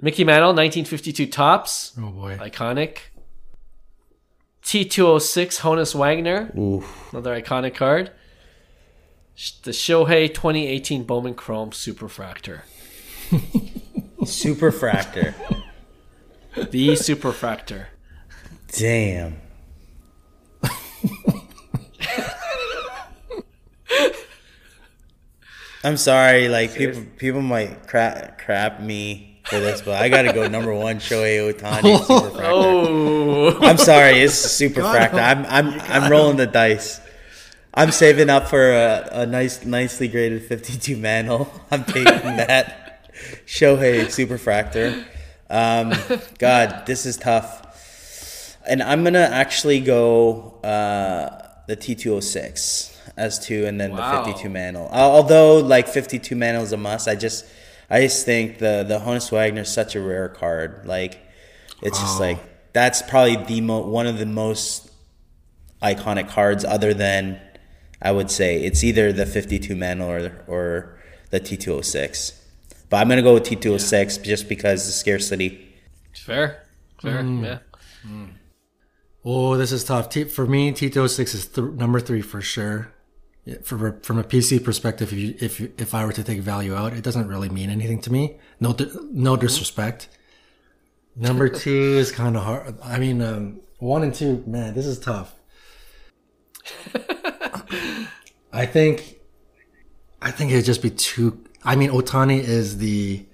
Mickey Mantle, 1952 Topps. Oh boy. Iconic. T206 Honus Wagner. Oof. Another iconic card the Shohei 2018 Bowman Chrome Superfractor. Superfractor. the Superfractor. Damn. I'm sorry, like people people might crap crap me for this, but I gotta go number one Shohei Ohtani Superfractor. Oh. I'm sorry, it's Superfractor. I'm I'm I'm rolling the dice. I'm saving up for a, a nice, nicely graded 52 mantle. I'm taking that Shohei Superfractor. Um, God, this is tough. And I'm gonna actually go uh, the T206 as two, and then wow. the 52 mantle. Although like 52 mantle is a must, I just I just think the the Honus Wagner is such a rare card. Like it's wow. just like that's probably the mo- one of the most iconic cards, other than I would say it's either the 52 men or or the T206. But I'm gonna go with T206 yeah. just because the scarcity. Fair, fair, mm. yeah. Mm. Oh, this is tough. T- for me, T206 is th- number three for sure. For, from a PC perspective, if you, if if I were to take value out, it doesn't really mean anything to me. No, no mm-hmm. disrespect. Number two is kind of hard. I mean, um, one and two, man, this is tough. I think, I think it'd just be too. I mean, Ohtani is the,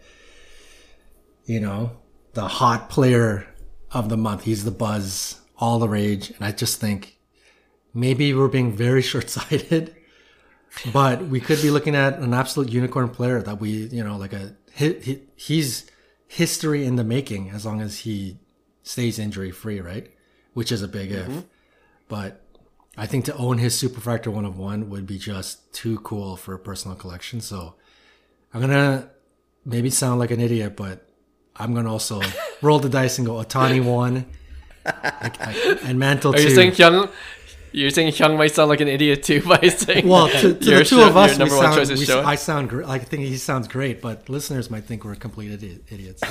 you know, the hot player of the month. He's the buzz, all the rage, and I just think maybe we're being very short-sighted, but we could be looking at an absolute unicorn player that we, you know, like a he, he, he's history in the making as long as he stays injury free, right? Which is a big mm-hmm. if. But I think to own his Superfractor one of one would be just too cool for a personal collection. So I'm gonna maybe sound like an idiot, but I'm gonna also roll the dice and go Ohtani one and Mantle Are you saying Hyung? You're saying Hyung might sound like an idiot too by saying. Well, to, to the two show, of us, we sound, we, I sound. Gr- I think he sounds great, but listeners might think we're complete idiots.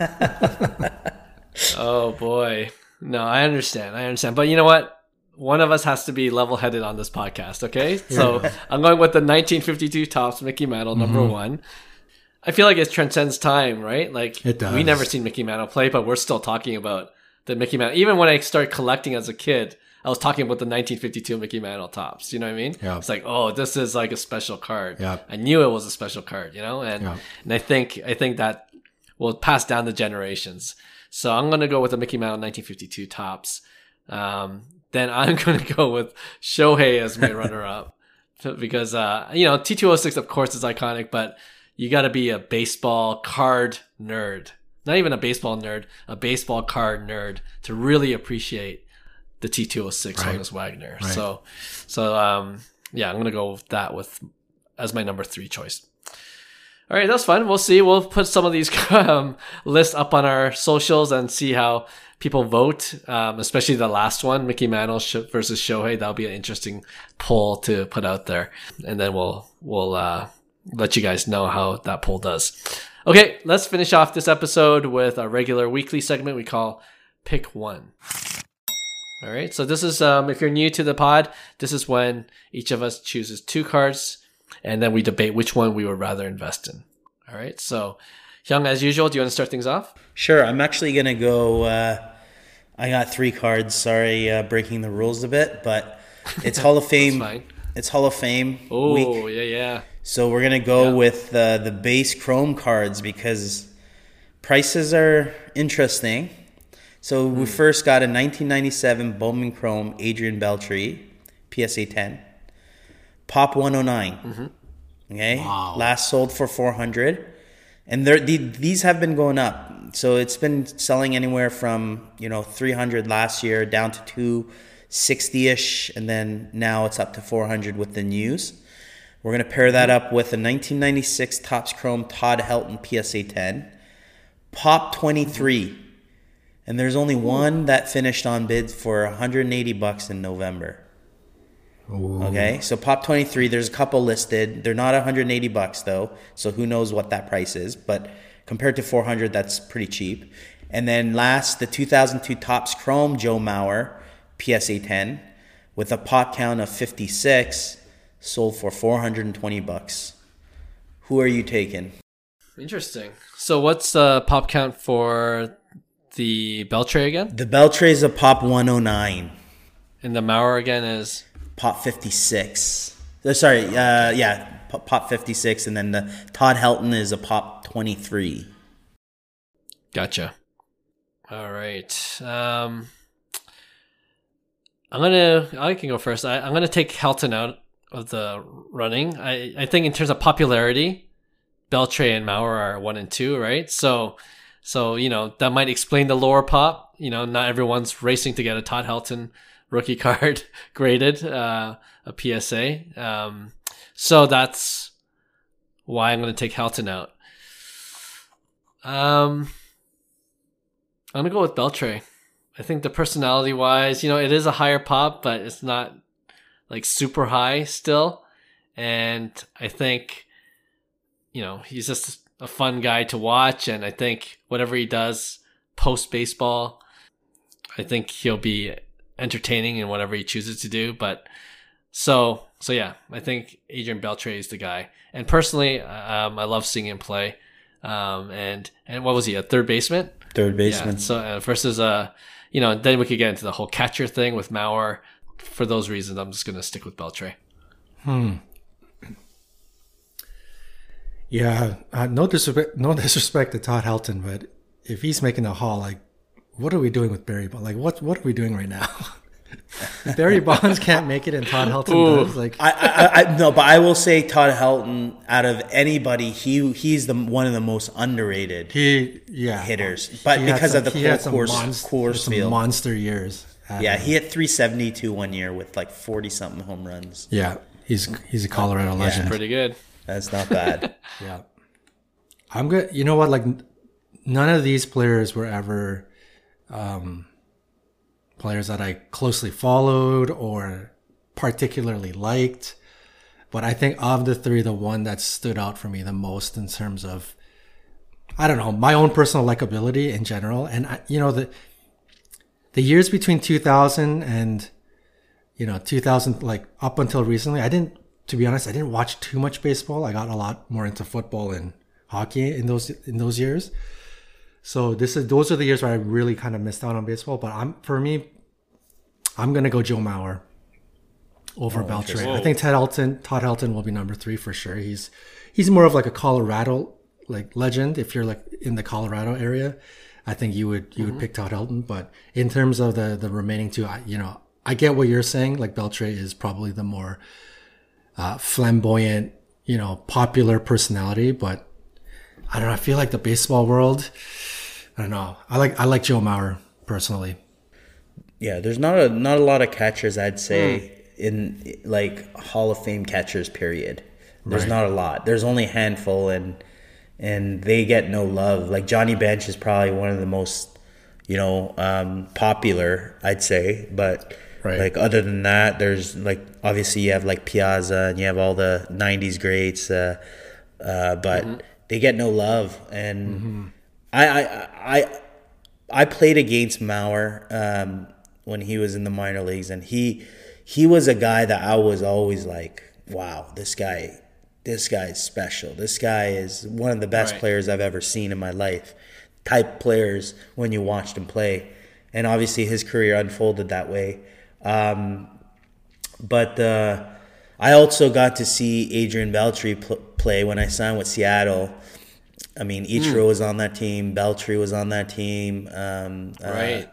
oh boy, no, I understand. I understand, but you know what? one of us has to be level headed on this podcast. Okay, so I'm going with the 1952 Topps Mickey Mantle number mm-hmm. one. I feel like it transcends time, right? Like it does. we never seen Mickey Mantle play, but we're still talking about the Mickey Mantle. Even when I started collecting as a kid, I was talking about the 1952 Mickey Mantle Topps. You know what I mean? Yeah. It's like, oh, this is like a special card. Yeah. I knew it was a special card, you know, and yeah. and I think I think that will pass down the generations. So I'm gonna go with the Mickey Mantle 1952 Topps. Um, then I'm gonna go with Shohei as my runner-up because uh, you know T206 of course is iconic, but you got to be a baseball card nerd. Not even a baseball nerd, a baseball card nerd to really appreciate the T206 right. Honus Wagner. Right. So, so um, yeah, I'm gonna go with that with as my number three choice. All right, that's fun. We'll see. We'll put some of these um, lists up on our socials and see how people vote, um, especially the last one, Mickey Mantle versus Shohei. That'll be an interesting poll to put out there, and then we'll we'll uh, let you guys know how that poll does. Okay, let's finish off this episode with a regular weekly segment we call Pick One. All right, so this is um, if you're new to the pod, this is when each of us chooses two cards, and then we debate which one we would rather invest in. All right, so Hyung, as usual, do you want to start things off? Sure, I'm actually gonna go. Uh, I got three cards. Sorry, uh, breaking the rules a bit, but it's Hall of Fame. it's Hall of Fame. Oh yeah, yeah. So we're gonna go yeah. with uh, the base Chrome cards because prices are interesting. So mm. we hmm. first got a 1997 Bowman Chrome Adrian Beltre PSA 10, Pop 109. Mm-hmm. Okay, wow. last sold for 400, and the, these have been going up. So it's been selling anywhere from you know 300 last year down to 260 ish, and then now it's up to 400 with the news. We're going to pair that up with a 1996 Topps Chrome Todd Helton PSA 10, Pop 23. And there's only one that finished on bid for 180 bucks in November. Ooh. Okay, so Pop 23, there's a couple listed. They're not 180 bucks though, so who knows what that price is, but compared to 400, that's pretty cheap. And then last, the 2002 Topps Chrome Joe Mauer PSA 10 with a pot count of 56 sold for 420 bucks. Who are you taking? Interesting. So what's the pop count for the Beltre again? The Beltre is a pop 109. And the Mauer again is pop 56. Uh, sorry, uh, yeah, pop 56 and then the Todd Helton is a pop 23. Gotcha. All right. Um I'm gonna. I can go first. I, am gonna take Helton out of the running. I, I think in terms of popularity, Beltre and Mauer are one and two, right? So, so you know that might explain the lower pop. You know, not everyone's racing to get a Todd Helton rookie card graded, uh, a PSA. Um, so that's why I'm going to take Helton out. Um, I'm going to go with Beltre. I think the personality wise, you know, it is a higher pop, but it's not like super high still. And I think, you know, he's just a fun guy to watch. And I think whatever he does post baseball, I think he'll be entertaining in whatever he chooses to do. But so, so yeah, I think Adrian Beltre is the guy. And personally, um, I love seeing him play. Um, and, and what was he, a third baseman? Third baseman. Yeah, so uh, versus, uh, you know, then we could get into the whole catcher thing with Mauer for those reasons, I'm just going to stick with Beltre. Hmm. Yeah, uh, no disrespect, no disrespect to Todd Helton, but if he's making a haul, like, what are we doing with Barry Bonds? Like, what what are we doing right now? Barry Bonds can't make it, and Todd Helton Ooh. does. Like, I, I, I, no, but I will say Todd Helton, out of anybody, he he's the one of the most underrated. He yeah hitters, but because some, of the core course, Coors field, monster years. Yeah, he hit 372 one year with like 40 something home runs. Yeah, he's he's a Colorado legend. Yeah. Pretty good. That's not bad. yeah, I'm good. You know what? Like, none of these players were ever um, players that I closely followed or particularly liked. But I think of the three, the one that stood out for me the most in terms of, I don't know, my own personal likability in general. And, I, you know, the, the years between 2000 and you know, 2000, like up until recently, I didn't, to be honest, I didn't watch too much baseball. I got a lot more into football and hockey in those, in those years. So this is, those are the years where I really kind of missed out on baseball. But I'm, for me, I'm going to go Joe Mauer over oh, Beltre. I think Ted Helton, Todd Helton will be number three for sure. He's, he's more of like a Colorado like legend. If you're like in the Colorado area, I think you would you mm-hmm. would pick Todd Helton. But in terms of the the remaining two, I, you know, I get what you're saying. Like Beltre is probably the more uh, flamboyant, you know, popular personality. But I don't know. I feel like the baseball world. I don't know. I like I like Joe Mauer personally. Yeah, there's not a not a lot of catchers. I'd say mm. in like Hall of Fame catchers. Period. There's right. not a lot. There's only a handful, and and they get no love. Like Johnny Bench is probably one of the most, you know, um, popular, I'd say. But right. like other than that, there's like obviously you have like Piazza and you have all the '90s greats, uh, uh, but mm-hmm. they get no love. And mm-hmm. I, I, I, I played against Mauer um, when he was in the minor leagues, and he he was a guy that I was always like, wow, this guy this guy is special. This guy is one of the best right. players I've ever seen in my life. Type players when you watched him play, and obviously his career unfolded that way. Um, but uh, I also got to see Adrian Beltre pl- play when I signed with Seattle. I mean, Ichiro mm. was on that team. Beltre was on that team. Um, uh, right. Uh,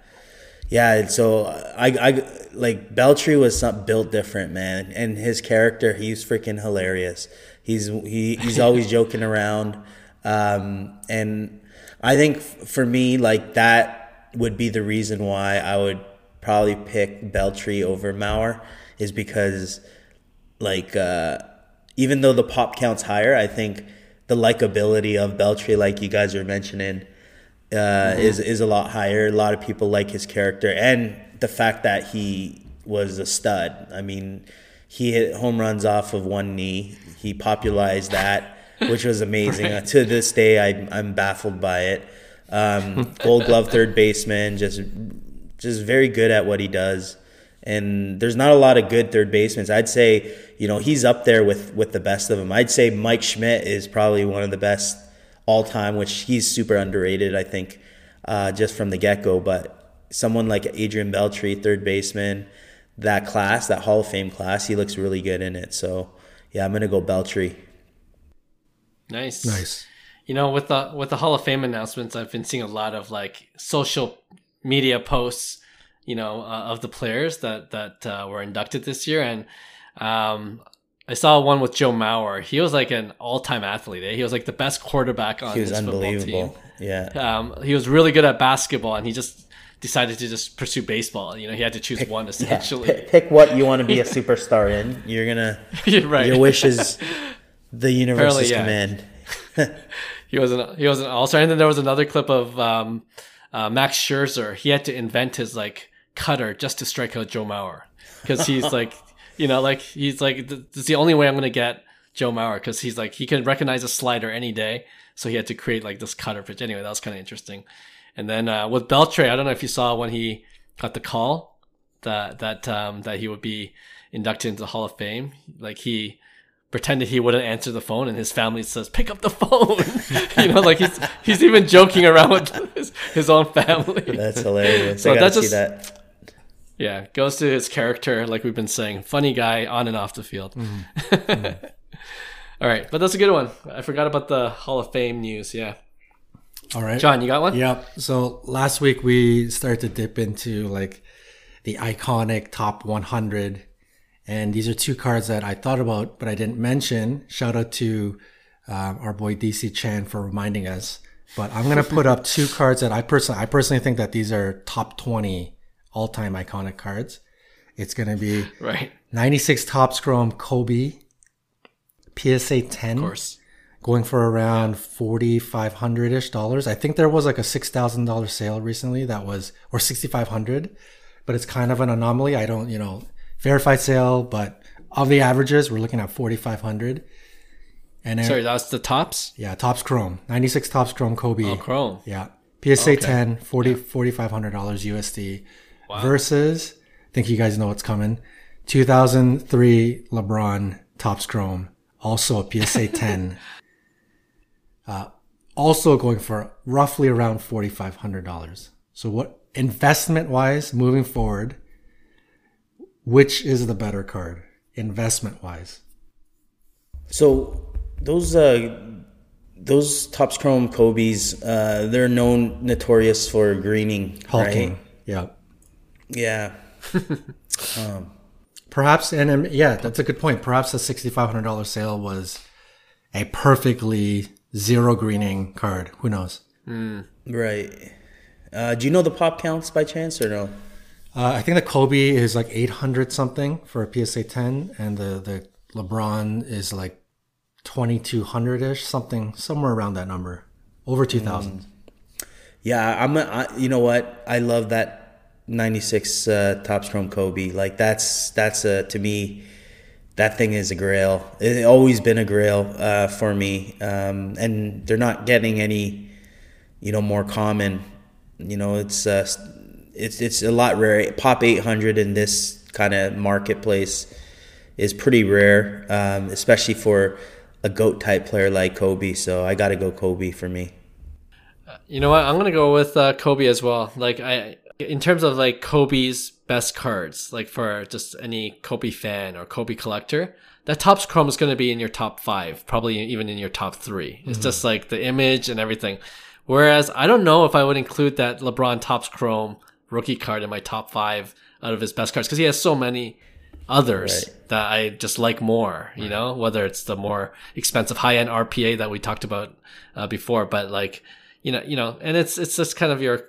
yeah, so I, I like Beltre was some, built different, man, and his character, he's freaking hilarious. He's he, he's always joking around, um, and I think for me, like that would be the reason why I would probably pick Beltre over Mauer is because, like, uh, even though the pop count's higher, I think the likability of Beltre, like you guys are mentioning, uh, mm-hmm. is is a lot higher. A lot of people like his character and the fact that he was a stud. I mean, he hit home runs off of one knee. He popularized that, which was amazing. right. To this day, I, I'm baffled by it. Um, Gold Glove third baseman, just just very good at what he does. And there's not a lot of good third basemen. I'd say, you know, he's up there with with the best of them. I'd say Mike Schmidt is probably one of the best all time, which he's super underrated, I think, uh, just from the get go. But someone like Adrian Beltre, third baseman, that class, that Hall of Fame class, he looks really good in it. So yeah, I'm gonna go Beltre. Nice, nice. You know, with the with the Hall of Fame announcements, I've been seeing a lot of like social media posts, you know, uh, of the players that that uh, were inducted this year, and um, I saw one with Joe Mauer. He was like an all-time athlete. Eh? He was like the best quarterback on he was his football team. Yeah. Um, he was really good at basketball, and he just decided to just pursue baseball. You know, he had to choose pick, one essentially. Yeah, pick, pick, what you want to be a superstar in. You're gonna right. Your wish is the universe's yeah. command. he wasn't. He wasn't all star. And then there was another clip of um, uh, Max Scherzer. He had to invent his like cutter just to strike out Joe Mauer because he's like, you know, like he's like, this is the only way I'm gonna get Joe Mauer because he's like he can recognize a slider any day. So he had to create like this cutter pitch. Anyway, that was kind of interesting. And then uh, with Beltre, I don't know if you saw when he got the call that that um, that he would be inducted into the Hall of Fame. Like he pretended he wouldn't answer the phone, and his family says, "Pick up the phone." you know, like he's he's even joking around with his, his own family. That's hilarious. so I gotta just, see that. Yeah, goes to his character, like we've been saying, funny guy on and off the field. Mm-hmm. mm-hmm. All right, but that's a good one. I forgot about the Hall of Fame news. Yeah. All right. John, you got one? Yep. So last week we started to dip into like the iconic top 100. And these are two cards that I thought about, but I didn't mention. Shout out to um, our boy DC Chan for reminding us. But I'm going to put up two cards that I personally, I personally think that these are top 20 all time iconic cards. It's going to be right 96 Topps Chrome Kobe, PSA 10. Of course going for around forty five hundred ish dollars. I think there was like a six thousand dollar sale recently that was or sixty five hundred, but it's kind of an anomaly. I don't, you know, verified sale, but of the averages, we're looking at forty five hundred. And sorry, that's the Topps. Yeah, Topps Chrome, ninety six Topps Chrome Kobe. Oh, Chrome. Yeah, PSA okay. 10, 40 yeah. $4,500 USD wow. versus. I think you guys know what's coming. 2003 LeBron Topps Chrome, also a PSA 10. uh, also going for roughly around $4,500. So what investment wise, moving forward, which is the better card investment wise? So those uh, those Topps Chrome Kobe's, uh, they're known notorious for greening, Hulking. right? Yeah. Yeah. um, Perhaps, and um, yeah, that's a good point. Perhaps the $6,500 sale was a perfectly zero greening card. Who knows? Right. Uh, do you know the pop counts by chance or no? Uh, I think the Kobe is like 800 something for a PSA 10, and the, the LeBron is like 2200 ish, something, somewhere around that number. Over 2000. Yeah, I'm. A, I, you know what? I love that '96 uh, Topps Chrome Kobe. Like that's that's a to me, that thing is a grail. It's always been a grail uh, for me. Um, and they're not getting any, you know, more common. You know, it's uh, it's it's a lot rare. Pop 800 in this kind of marketplace is pretty rare, um, especially for a goat type player like Kobe. So I got to go Kobe for me. You know what? I'm gonna go with uh, Kobe as well. Like I, in terms of like Kobe's best cards, like for just any Kobe fan or Kobe collector, that Topps Chrome is gonna be in your top five, probably even in your top 3 It's just like the image and everything. Whereas I don't know if I would include that LeBron Topps Chrome rookie card in my top five out of his best cards because he has so many others Right. that I just like more, you know, whether it's the more expensive high end RPA that we talked about uh, before, but like, you know, you know, and it's, it's just kind of your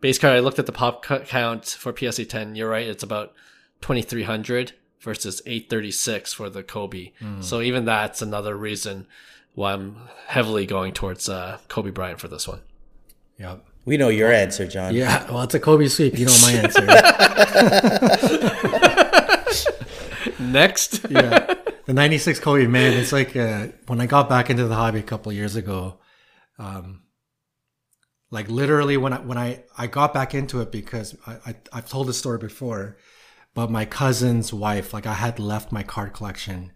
base card. I looked at the pop count for PSA 10. You're right. It's about 2,300 versus 836 for the Kobe. So even that's another reason why I'm heavily going towards uh, Kobe Bryant for this one. Yeah. We know your answer, John. Yeah. Well, it's a Kobe sweep. You know my answer. Next. yeah. The 96 Kobe, man, it's like uh, when I got back into the hobby a couple of years ago, um, like literally when I, when I, I got back into it because I, I, I've told this story before, but my cousin's wife, like I had left my card collection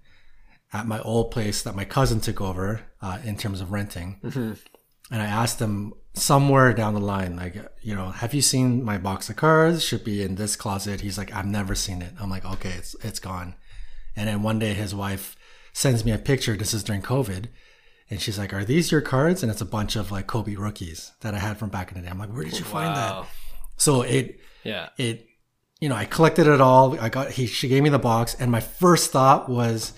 at my old place that my cousin took over uh, in terms of renting. And I asked him somewhere down the line, like, you know, have you seen my box of cards? Should be in this closet. He's like, I've never seen it. I'm like, okay, it's it's gone. And then one day his wife sends me a picture. This is during COVID. And she's like, Are these your cards? And it's a bunch of like Kobe rookies that I had from back in the day. I'm like, Where did you find that? So it Yeah. it you know, I collected it all. I got he she gave me the box and my first thought was,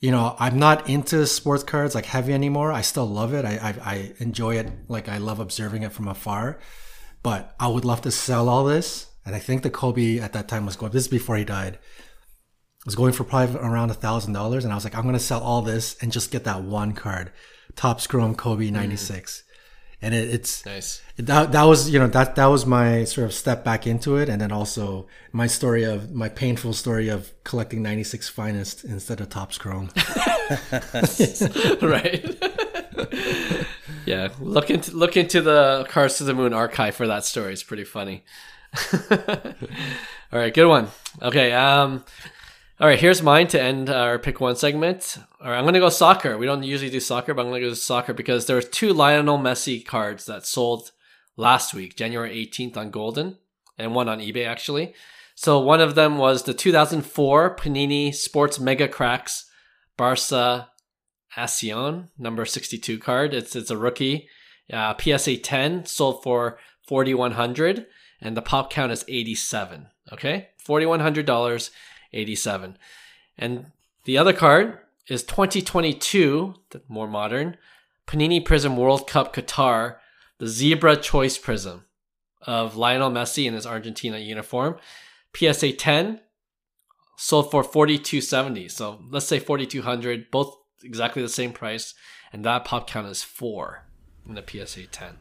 you know, I'm not into sports cards like heavy anymore. I still love it. I I, I enjoy it. Like I love observing it from afar. But I would love to sell all this. And I think the Kobe at that time was going this is before he died was going for probably around a thousand dollars, and I was like, I'm gonna sell all this and just get that one card, Topps Chrome Kobe '96, and it, it's Nice. that that was you know that that was my sort of step back into it, and then also my story of my painful story of collecting '96 finest instead of Topps chrome. right. yeah, look into look into the Cards to the Moon archive for that story. It's pretty funny. all right, good one. Okay, um, all right. Here's mine to end our pick one segment. All right, I'm gonna go soccer. We don't usually do soccer, but I'm gonna go soccer because there were two Lionel Messi cards that sold last week, January 18th on Goldin, and one on eBay actually. So one of them was the 2004 Panini Sports Mega Cracks Barca Asion number 62 card. It's it's a rookie. Uh, PSA 10 sold for 4100 and the pop count is 87. Okay? $4100, 87. And the other card is 2022, the more modern, Panini Prizm World Cup Qatar, the Zebra Choice Prizm of Lionel Messi in his Argentina uniform. PSA 10 sold for 4270 so let's say 4200 both exactly the same price and that pop count is 4 in the psa 10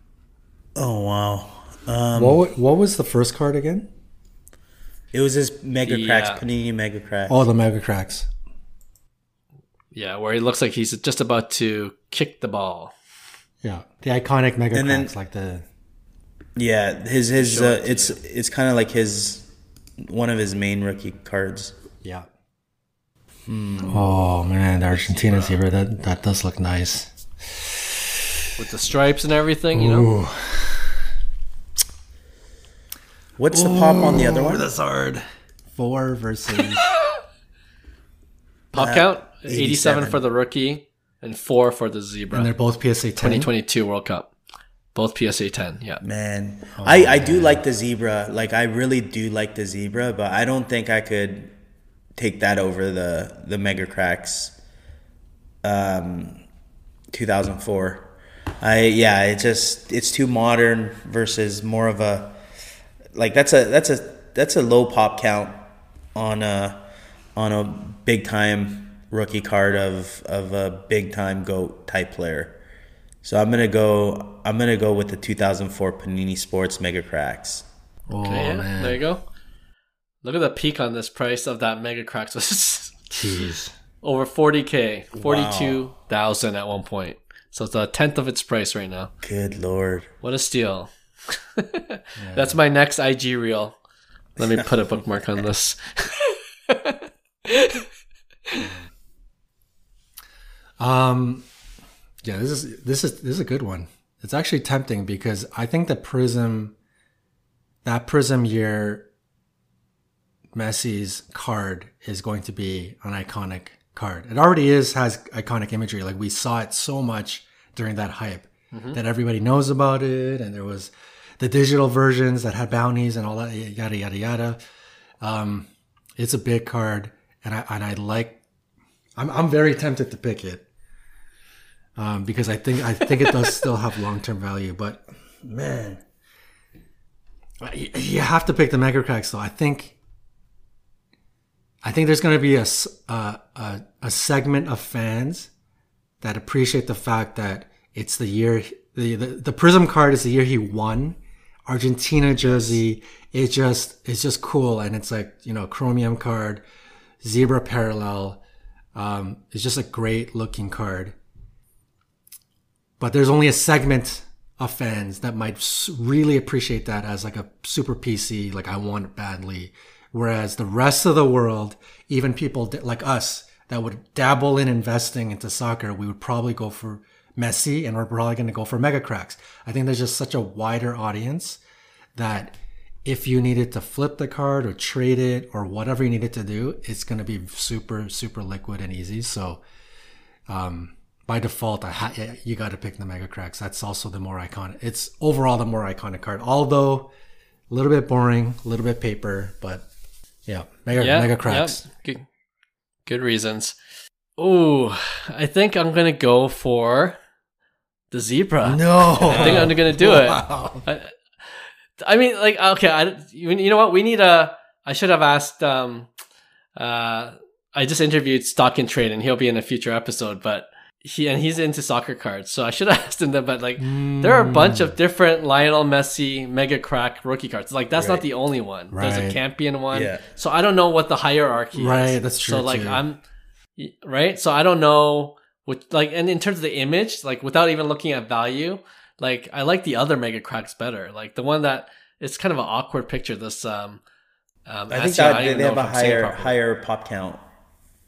Oh wow. Um, what what was the first card again? It was his Mega Cracks, Yeah. Panini Mega Cracks. All the Mega Cracks. yeah where he looks like he's just about to kick the ball Yeah, the iconic Mega And then- like the Yeah, his his uh, it's it's kind of like his one of his main rookie cards. Yeah. Mm. Oh man, the Argentina zebra that that does look nice with the stripes and everything. You Ooh. know. What's the pop on the other one? That's hard. Four versus pop uh, count 87. 87 for the rookie and four for the zebra. And they're both PSA 10. 2022 World Cup. Both PSA 10, yeah. Man, oh, I, man. I do like the zebra. Like, I really do like the zebra, but I don't think I could take that over the, the Mega Cracks um, 2004. I, yeah, it just, it's too modern versus more of a, like, that's a, that's a, that's a low pop count on a, on a big time rookie card of, of a big time GOAT type player. So I'm gonna go. I'm gonna go with the 2004 Panini Sports Mega Cracks. Oh okay, man, there you go. Look at the peak on this price of that Mega Cracks was jeez over 40k, 42,000 wow. at one point. So it's a tenth of its price right now. Good lord, what a steal! Yeah. That's my next IG reel. Let me put a bookmark on this. um yeah, this is this is this is a good one. It's actually tempting because I think the Prizm, that Prizm year, Messi's card is going to be an iconic card. It already is has iconic imagery. Like we saw it so much during that hype mm-hmm. that everybody knows about it, and there was the digital versions that had bounties and all that yada yada yada. Um, it's a big card, and I and I like. I'm I'm very tempted to pick it um, because I think I think it does still have long term value. But man, you have to pick the mega cracks though. I think I think there's going to be a, a, a a segment of fans that appreciate the fact that it's the year the, the the Prizm card is the year he won. Argentina jersey. It just it's just cool and it's like you know chromium card, zebra parallel. Um, it's just a great looking card but there's only a segment of fans that might really appreciate that as like a super PC, like I want it badly. Whereas the rest of the world, even people like us that would dabble in investing into soccer, we would probably go for Messi and we're probably going to go for mega cracks. I think there's just such a wider audience that if you needed to flip the card or trade it or whatever you needed to do, it's going to be super, super liquid and easy. So, um, by default, I ha- you got to pick the Mega Cracks. That's also the more iconic. It's overall the more iconic card, although a little bit boring, a little bit paper, but yeah, Mega yeah, Mega Cracks. Yep. Good, good reasons. Oh, I think I'm gonna go for the zebra. No, I think I'm gonna do wow. it. I, I, mean, like, okay, I, you know what? We need a. I should have asked. Um, uh, I just interviewed Stock and Trade, and he'll be in a future episode, but he and he's into soccer cards, so I should have asked him that. But like, mm. there are a bunch of different Lionel Messi mega crack rookie cards. Like, that's right. not the only one. Right. There's a Campion one. Yeah. So I don't know what the hierarchy right, is. that's true. So like, too. I'm right. So I don't know what like, and in terms of the image, like without even looking at value, like I like the other mega cracks better. Like the one that it's kind of an awkward picture. This um, um I think that they, they have a higher higher pop count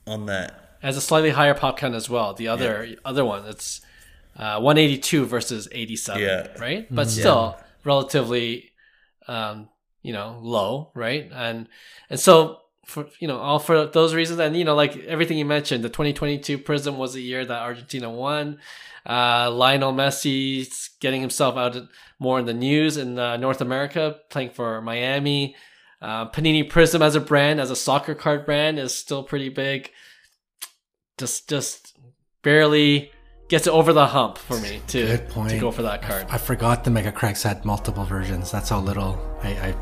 on that has a slightly higher pop count as well. The other yeah. other one, it's uh, 182 versus 87, yeah. right? But mm-hmm. still yeah. relatively, um, you know, low, right? And and so for you know all for those reasons, and you know, like everything you mentioned, the 2022 Prizm was the year that Argentina won. Uh, Lionel Messi getting himself out more in the news in uh, North America, playing for Miami. Uh, Panini Prizm as a brand, as a soccer card brand, is still pretty big just just barely gets it over the hump for me to, to go for that card. I, I, forgot the Mega Cracks had multiple versions. That's how little I, I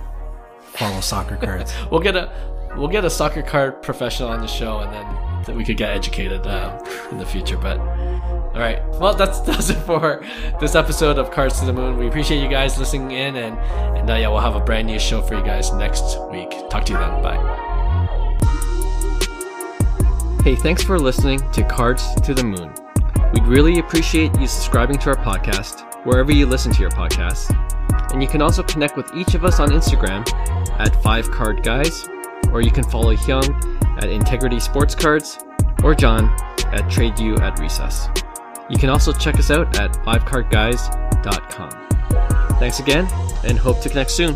follow soccer cards. we'll get a we'll get a soccer card professional on the show, and then that we could get educated uh, in the future. But all right, well that's that's it for this episode of Cards to the Moon. We appreciate you guys listening in, and and uh, yeah, we'll have a brand new show for you guys next week. Talk to you then. Bye. Hey, thanks for listening to Cards to the Moon. We'd really appreciate you subscribing to our podcast wherever you listen to your podcasts. And you can also connect with each of us on Instagram at 5 Card Guys, or you can follow Hyung at Yntegrity Sports Cards or John at TradeU at Recess. You can also check us out at 5cardguys.com. Thanks again and hope to connect soon.